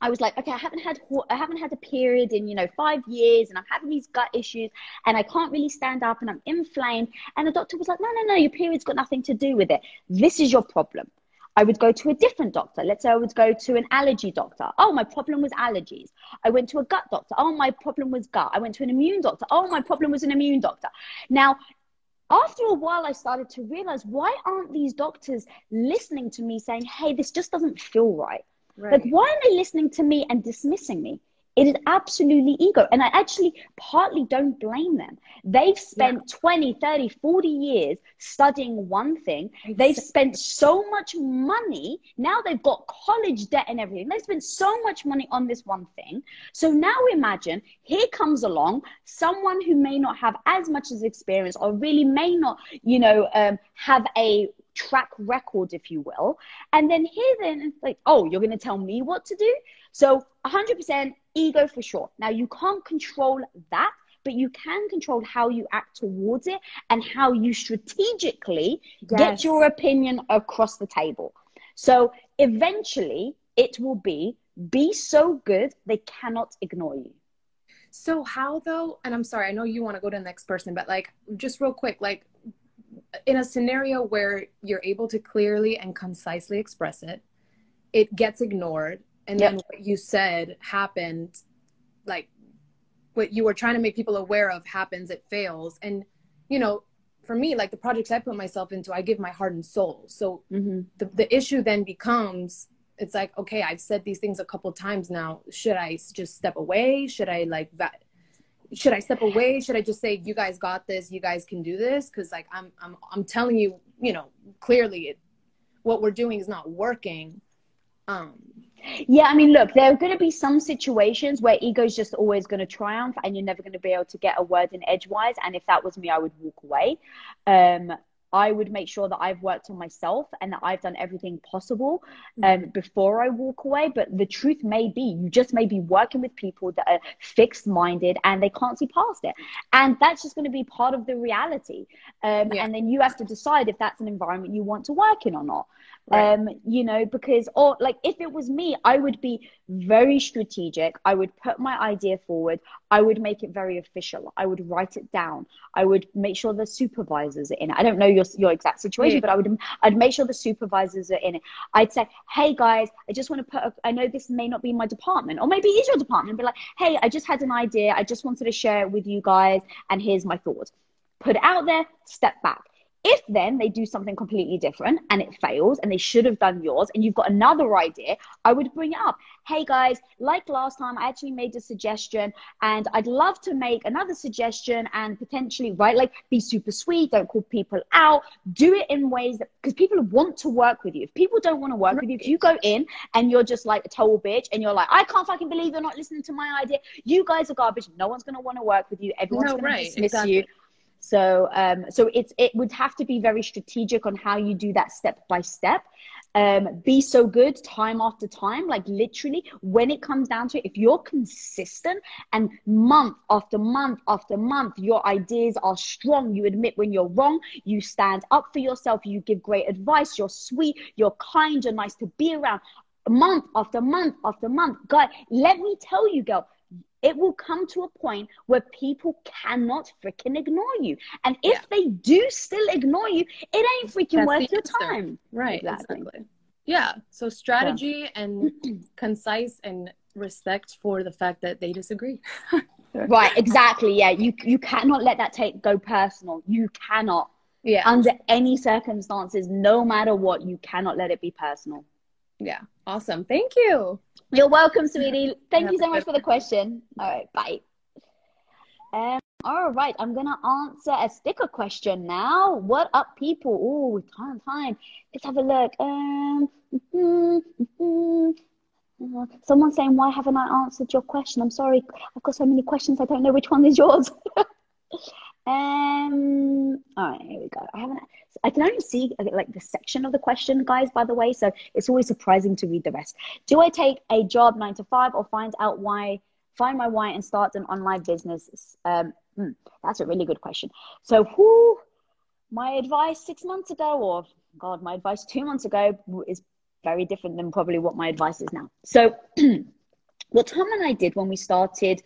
I was like, okay, I haven't had I haven't had a period in you know five years, and I'm having these gut issues, and I can't really stand up, and I'm inflamed. And the doctor was like, no, no, no, your period's got nothing to do with it. This is your problem. I would go to a different doctor. Let's say I would go to an allergy doctor. Oh, my problem was allergies. I went to a gut doctor. Oh, my problem was gut. I went to an immune doctor. Oh, my problem was an immune doctor. Now, after a while, I started to realize why aren't these doctors listening to me saying, hey, this just doesn't feel right? Right. Like, why are they listening to me and dismissing me? It is absolutely ego. And I actually partly don't blame them. They've spent yeah. 20, 30, 40 years studying one thing. They've spent so much money. Now they've got college debt and everything. They've spent so much money on this one thing. So now imagine here comes along someone who may not have as much as experience or really may not, you know, um, have a track record, if you will. And then here, then, it's like, oh, you're going to tell me what to do? So 100% ego for sure. Now, you can't control that, but you can control how you act towards it and how you strategically yes. get your opinion across the table. So eventually, it will be be so good they cannot ignore you. So how though? And I'm sorry, I know you want to go to the next person, but like just real quick, like in a scenario where you're able to clearly and concisely express it, it gets ignored, and yep. then what you said happened, like what you were trying to make people aware of happens, it fails, and you know, for me, like the projects I put myself into, I give my heart and soul. So mm-hmm. the the issue then becomes it's like okay i've said these things a couple times now should i just step away should i like that should I step away? Should I just say, you guys got this, you guys can do this? Cause like I'm, I'm, I'm telling you, you know, clearly it, what we're doing is not working. Um, yeah, I mean, look, there are going to be some situations where ego is just always going to triumph and you're never going to be able to get a word in edgewise. And if that was me, I would walk away. Um, I would make sure that I've worked on myself and that I've done everything possible um, mm-hmm. before I walk away. But the truth may be, you just may be working with people that are fixed minded and they can't see past it. And that's just going to be part of the reality. Um, yeah. And then you have to decide if that's an environment you want to work in or not. Right. Um, you know, because, or like if it was me, I would be very strategic. I would put my idea forward. I would make it very official. I would write it down. I would make sure the supervisors are in it. I don't know your, your exact situation, yeah. but I would, I'd make sure the supervisors are in it. I'd say, Hey guys, I just want to put, a, I know this may not be my department or maybe it is your department, but like, Hey, I just had an idea. I just wanted to share it with you guys. And here's my thoughts. Put it out there, step back if then they do something completely different and it fails and they should have done yours and you've got another idea, I would bring it up. Hey guys, like last time, I actually made a suggestion and I'd love to make another suggestion and potentially, right, like be super sweet, don't call people out, do it in ways that, because people want to work with you. If people don't want to work right. with you, if you go in and you're just like a total bitch and you're like, I can't fucking believe you're not listening to my idea, you guys are garbage. No one's going to want to work with you. Everyone's no, going right. to dismiss exactly. you so, um, so it's it would have to be very strategic on how you do that step by step. Um, be so good time after time, like literally. When it comes down to it, if you're consistent and month after month after month, your ideas are strong. You admit when you're wrong. You stand up for yourself. You give great advice. You're sweet. You're kind. You're nice to be around month after month after month. God, let me tell you, girl, it will come to a point where people cannot freaking ignore you. And if Yeah. they do still ignore you, it ain't freaking That's worth your answer. time. Right. Exactly. Exactly. Yeah. So strategy and concise and respect for the fact that they disagree. Right, exactly. Yeah, you you cannot let that take go personal. You cannot. Yeah. Under any circumstances, no matter what, you cannot let it be personal. Yeah. Awesome. Thank you. You're welcome, sweetie. Thank you so much for the question. All right, bye. Um, all right, I'm gonna answer a sticker question now. What up, people? Oh, time, time. Let's have a look. Um, mhm, mhm. Uh, someone's saying, "Why haven't I answered your question?" I'm sorry, I've got so many questions. I don't know which one is yours. um, all right, here we go. I haven't. I can only see uh, like the section of the question, guys. By the way, so it's always surprising to read the rest. Do I take a job nine to five or find out why, find my why and start an online business? Um, hmm, that's a really good question. So, who, my advice six months ago, or God, my advice two months ago is very different than probably what my advice is now. So, what Tom and I did when we started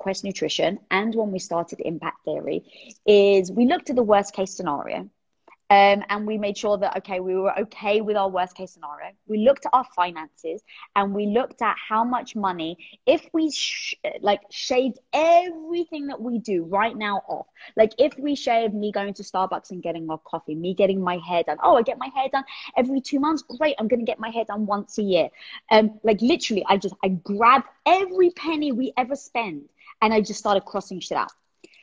Quest Nutrition and when we started Impact Theory is we looked at the worst case scenario um, and we made sure that okay we were okay with our worst case scenario. We looked at our finances and we looked at how much money if we sh- like shaved everything that we do right now off like if we shaved me going to starbucks and getting my coffee me getting my hair done oh i get my hair done every two months great i'm to get my hair done once a year. Um like literally i just i grabbed every penny we ever spend and i just started crossing shit out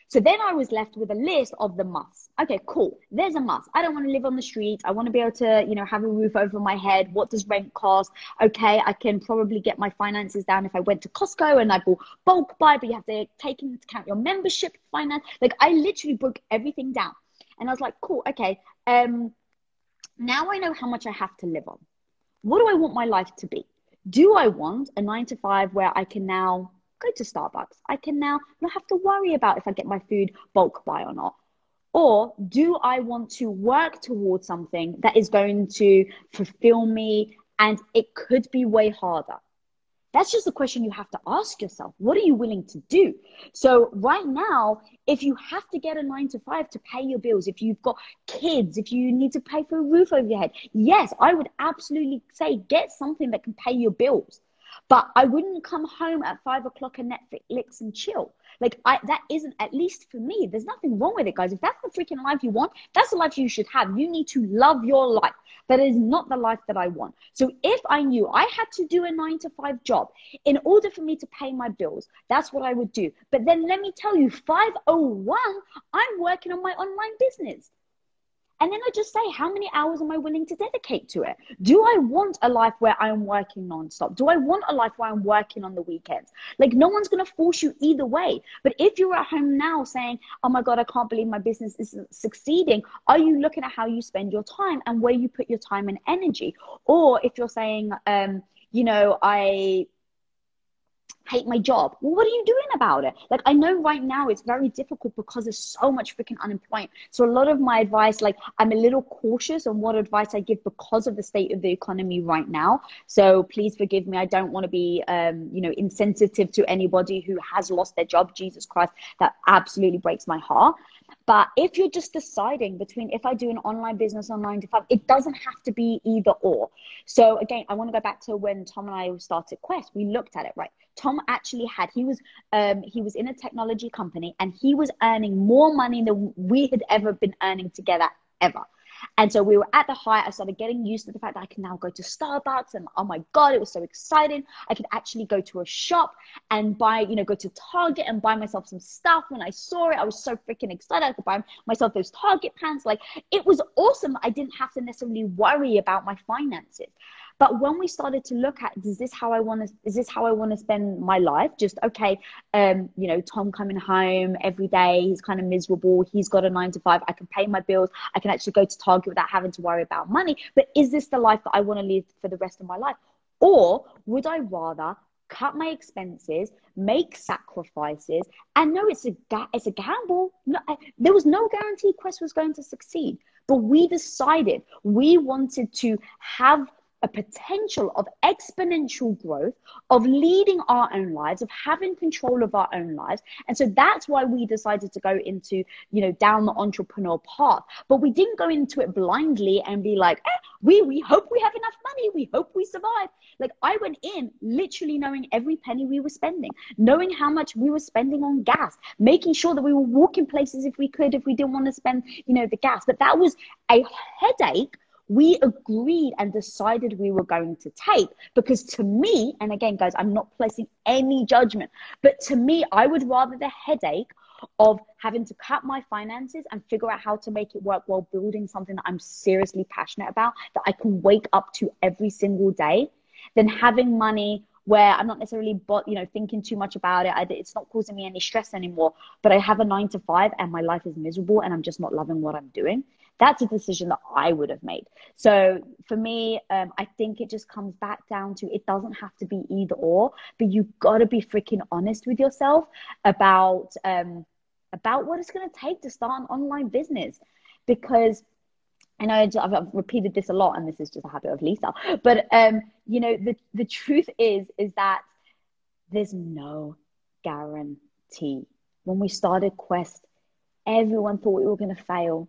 so then I was left with a list of the musts. Okay, cool. There's a must. I don't want to live on the streets. I want to be able to, you know, have a roof over my head. What does rent cost? Okay, I can probably get my finances down if I went to Costco and I bought bulk buy, but you have to take into account your membership finance. Like I literally broke everything down. And I was like, cool, okay. Um now I know how much I have to live on. What do I want my life to be? Do I want a nine to five where I can now go to Starbucks. I can now not have to worry about if I get my food bulk buy or not. Or do I want to work towards something that is going to fulfill me and it could be way harder? That's just a question you have to ask yourself. What are you willing to do? So, right now, if you have to get a nine to five to pay your bills, if you've got kids, if you need to pay for a roof over your head, yes, I would absolutely say get something that can pay your bills. But I wouldn't come home at five o'clock and Netflix and chill. Like I, that isn't at least for me. There's nothing wrong with it, guys. If that's the freaking life you want, that's the life you should have. You need to love your life. That is not the life that I want. So if I knew I had to do a nine to five job in order for me to pay my bills, that's what I would do. But then let me tell you, 501, I'm working on my online business. And then I just say, how many hours am I willing to dedicate to it? Do I want a life where I'm working nonstop? Do I want a life where I'm working on the weekends? Like, no one's going to force you either way. But if you're at home now saying, oh my God, I can't believe my business isn't succeeding, are you looking at how you spend your time and where you put your time and energy? Or if you're saying, um, you know, I hate my job. Well, what are you doing about it? Like, I know right now it's very difficult because there's so much freaking unemployment. So, a lot of my advice, like, I'm a little cautious on what advice I give because of the state of the economy right now. So, please forgive me. I don't want to be, um, you know, insensitive to anybody who has lost their job. Jesus Christ, that absolutely breaks my heart. But if you're just deciding between if I do an online business or nine to five, it doesn't have to be either or. So again, I want to go back to when Tom and I started Quest. We looked at it, right? Tom actually had he was um, he was in a technology company and he was earning more money than we had ever been earning together ever. And so we were at the height. I started getting used to the fact that I can now go to Starbucks and oh my God, it was so exciting. I could actually go to a shop and buy, you know, go to Target and buy myself some stuff. When I saw it, I was so freaking excited. I could buy myself those Target pants. Like it was awesome. I didn't have to necessarily worry about my finances. But when we started to look at, is this how I want to, is this how I want to spend my life? Just, okay, um, you know, Tom coming home every day, he's kind of miserable. He's got a nine to five. I can pay my bills. I can actually go to Target without having to worry about money. But is this the life that I want to live for the rest of my life? Or would I rather cut my expenses, make sacrifices, and no, it's a ga- it's a gamble. No, I, there was no guarantee Quest was going to succeed, but we decided we wanted to have a potential of exponential growth, of leading our own lives, of having control of our own lives. And so that's why we decided to go into, you know, down the entrepreneur path. But we didn't go into it blindly and be like, eh, we, we hope we have enough money. We hope we survive. Like I went in literally knowing every penny we were spending, knowing how much we were spending on gas, making sure that we were walking places if we could, if we didn't want to spend, you know, the gas. But that was a headache we agreed and decided we were going to take because to me and again guys i'm not placing any judgment but to me i would rather the headache of having to cut my finances and figure out how to make it work while building something that i'm seriously passionate about that i can wake up to every single day than having money where I'm not necessarily, but you know, thinking too much about it. I, it's not causing me any stress anymore. But I have a nine to five, and my life is miserable, and I'm just not loving what I'm doing that's a decision that I would have made. So for me, um, I think it just comes back down to it doesn't have to be either or, but you got to be freaking honest with yourself about um, about what it's going to take to start an online business, because. I know I've, I've repeated this a lot, and this is just a habit of Lisa. But um, you know, the the truth is is that there's no guarantee. When we started Quest, everyone thought we were going to fail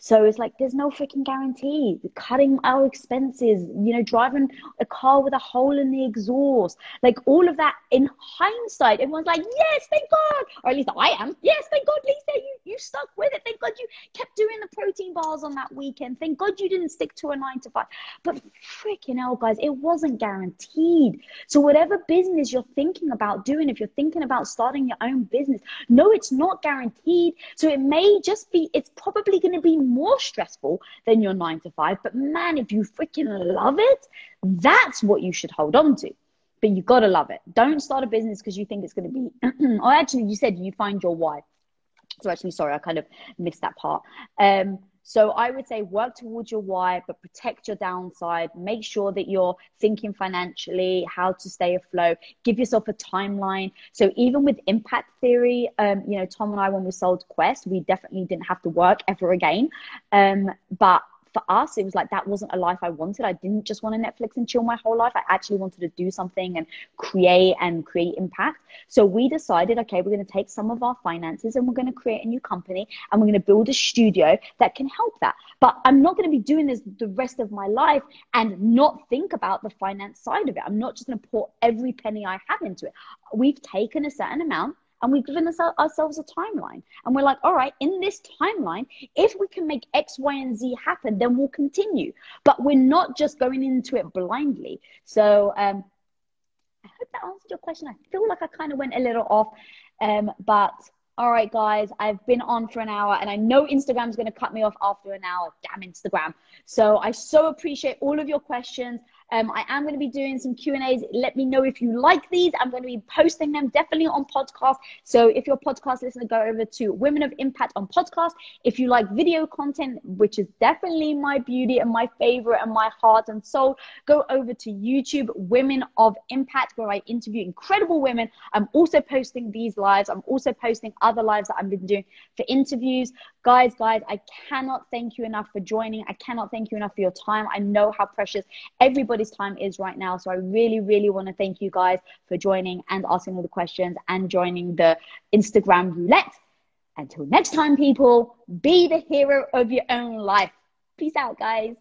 so it's like there's no freaking guarantee. Cutting our expenses, you know, driving a car with a hole in the exhaust, like all of that. In hindsight, everyone's like, "Yes, thank God," or at least I am. Yes, thank God, Lisa, you you stuck with it. Thank God you kept doing the protein bars on that weekend. Thank God you didn't stick to a nine to five. But freaking hell, guys, it wasn't guaranteed. So whatever business you're thinking about doing, if you're thinking about starting your own business, no, it's not guaranteed. So it may just be. It's probably going to be more stressful than your nine to five. But man, if you freaking love it, that's what you should hold on to. But you gotta love it. Don't start a business because you think it's gonna be. or actually, you said you find your why. So actually, sorry, I kind of missed that part. Um, so I would say work towards your why, but protect your downside. Make sure that you're thinking financially, how to stay afloat. Give yourself a timeline. So even with impact theory, um, you know, Tom and I, when we sold Quest, we definitely didn't have to work ever again. Um, but for us, it was like that wasn't a life I wanted. I didn't just want to Netflix and chill my whole life. I actually wanted to do something and create and create impact. So we decided, okay, we're going to take some of our finances and we're going to create a new company and we're going to build a studio that can help that. But I'm not going to be doing this the rest of my life and not think about the finance side of it. I'm not just going to pour every penny I have into it. We've taken a certain amount and we've given ourselves a timeline. And we're like, all right, in this timeline, if we can make X, Y, and Z happen, then we'll continue. But we're not just going into it blindly. So um, I hope that answered your question. I feel like I kind of went a little off, um, but all right, guys, I've been on for an hour and I know Instagram's going to cut me off after an hour. Damn Instagram. So I so appreciate all of your questions. Um, I am going to be doing some Q and A's. Let me know if you like these. I'm going to be posting them definitely on podcast. So if you're a podcast listener, go over to Women of Impact on podcast. If you like video content, which is definitely my beauty and my favorite and my heart and soul, go over to YouTube Women of Impact, where I interview incredible women. I'm also posting these lives. I'm also posting other lives that I've been doing for interviews. Guys, guys, I cannot thank you enough for joining. I cannot thank you enough for your time. I know how precious everybody's time is right now. So I really, really want to thank you guys for joining and asking all the questions and joining the Instagram roulette. Until next time, people, be the hero of your own life. Peace out, guys.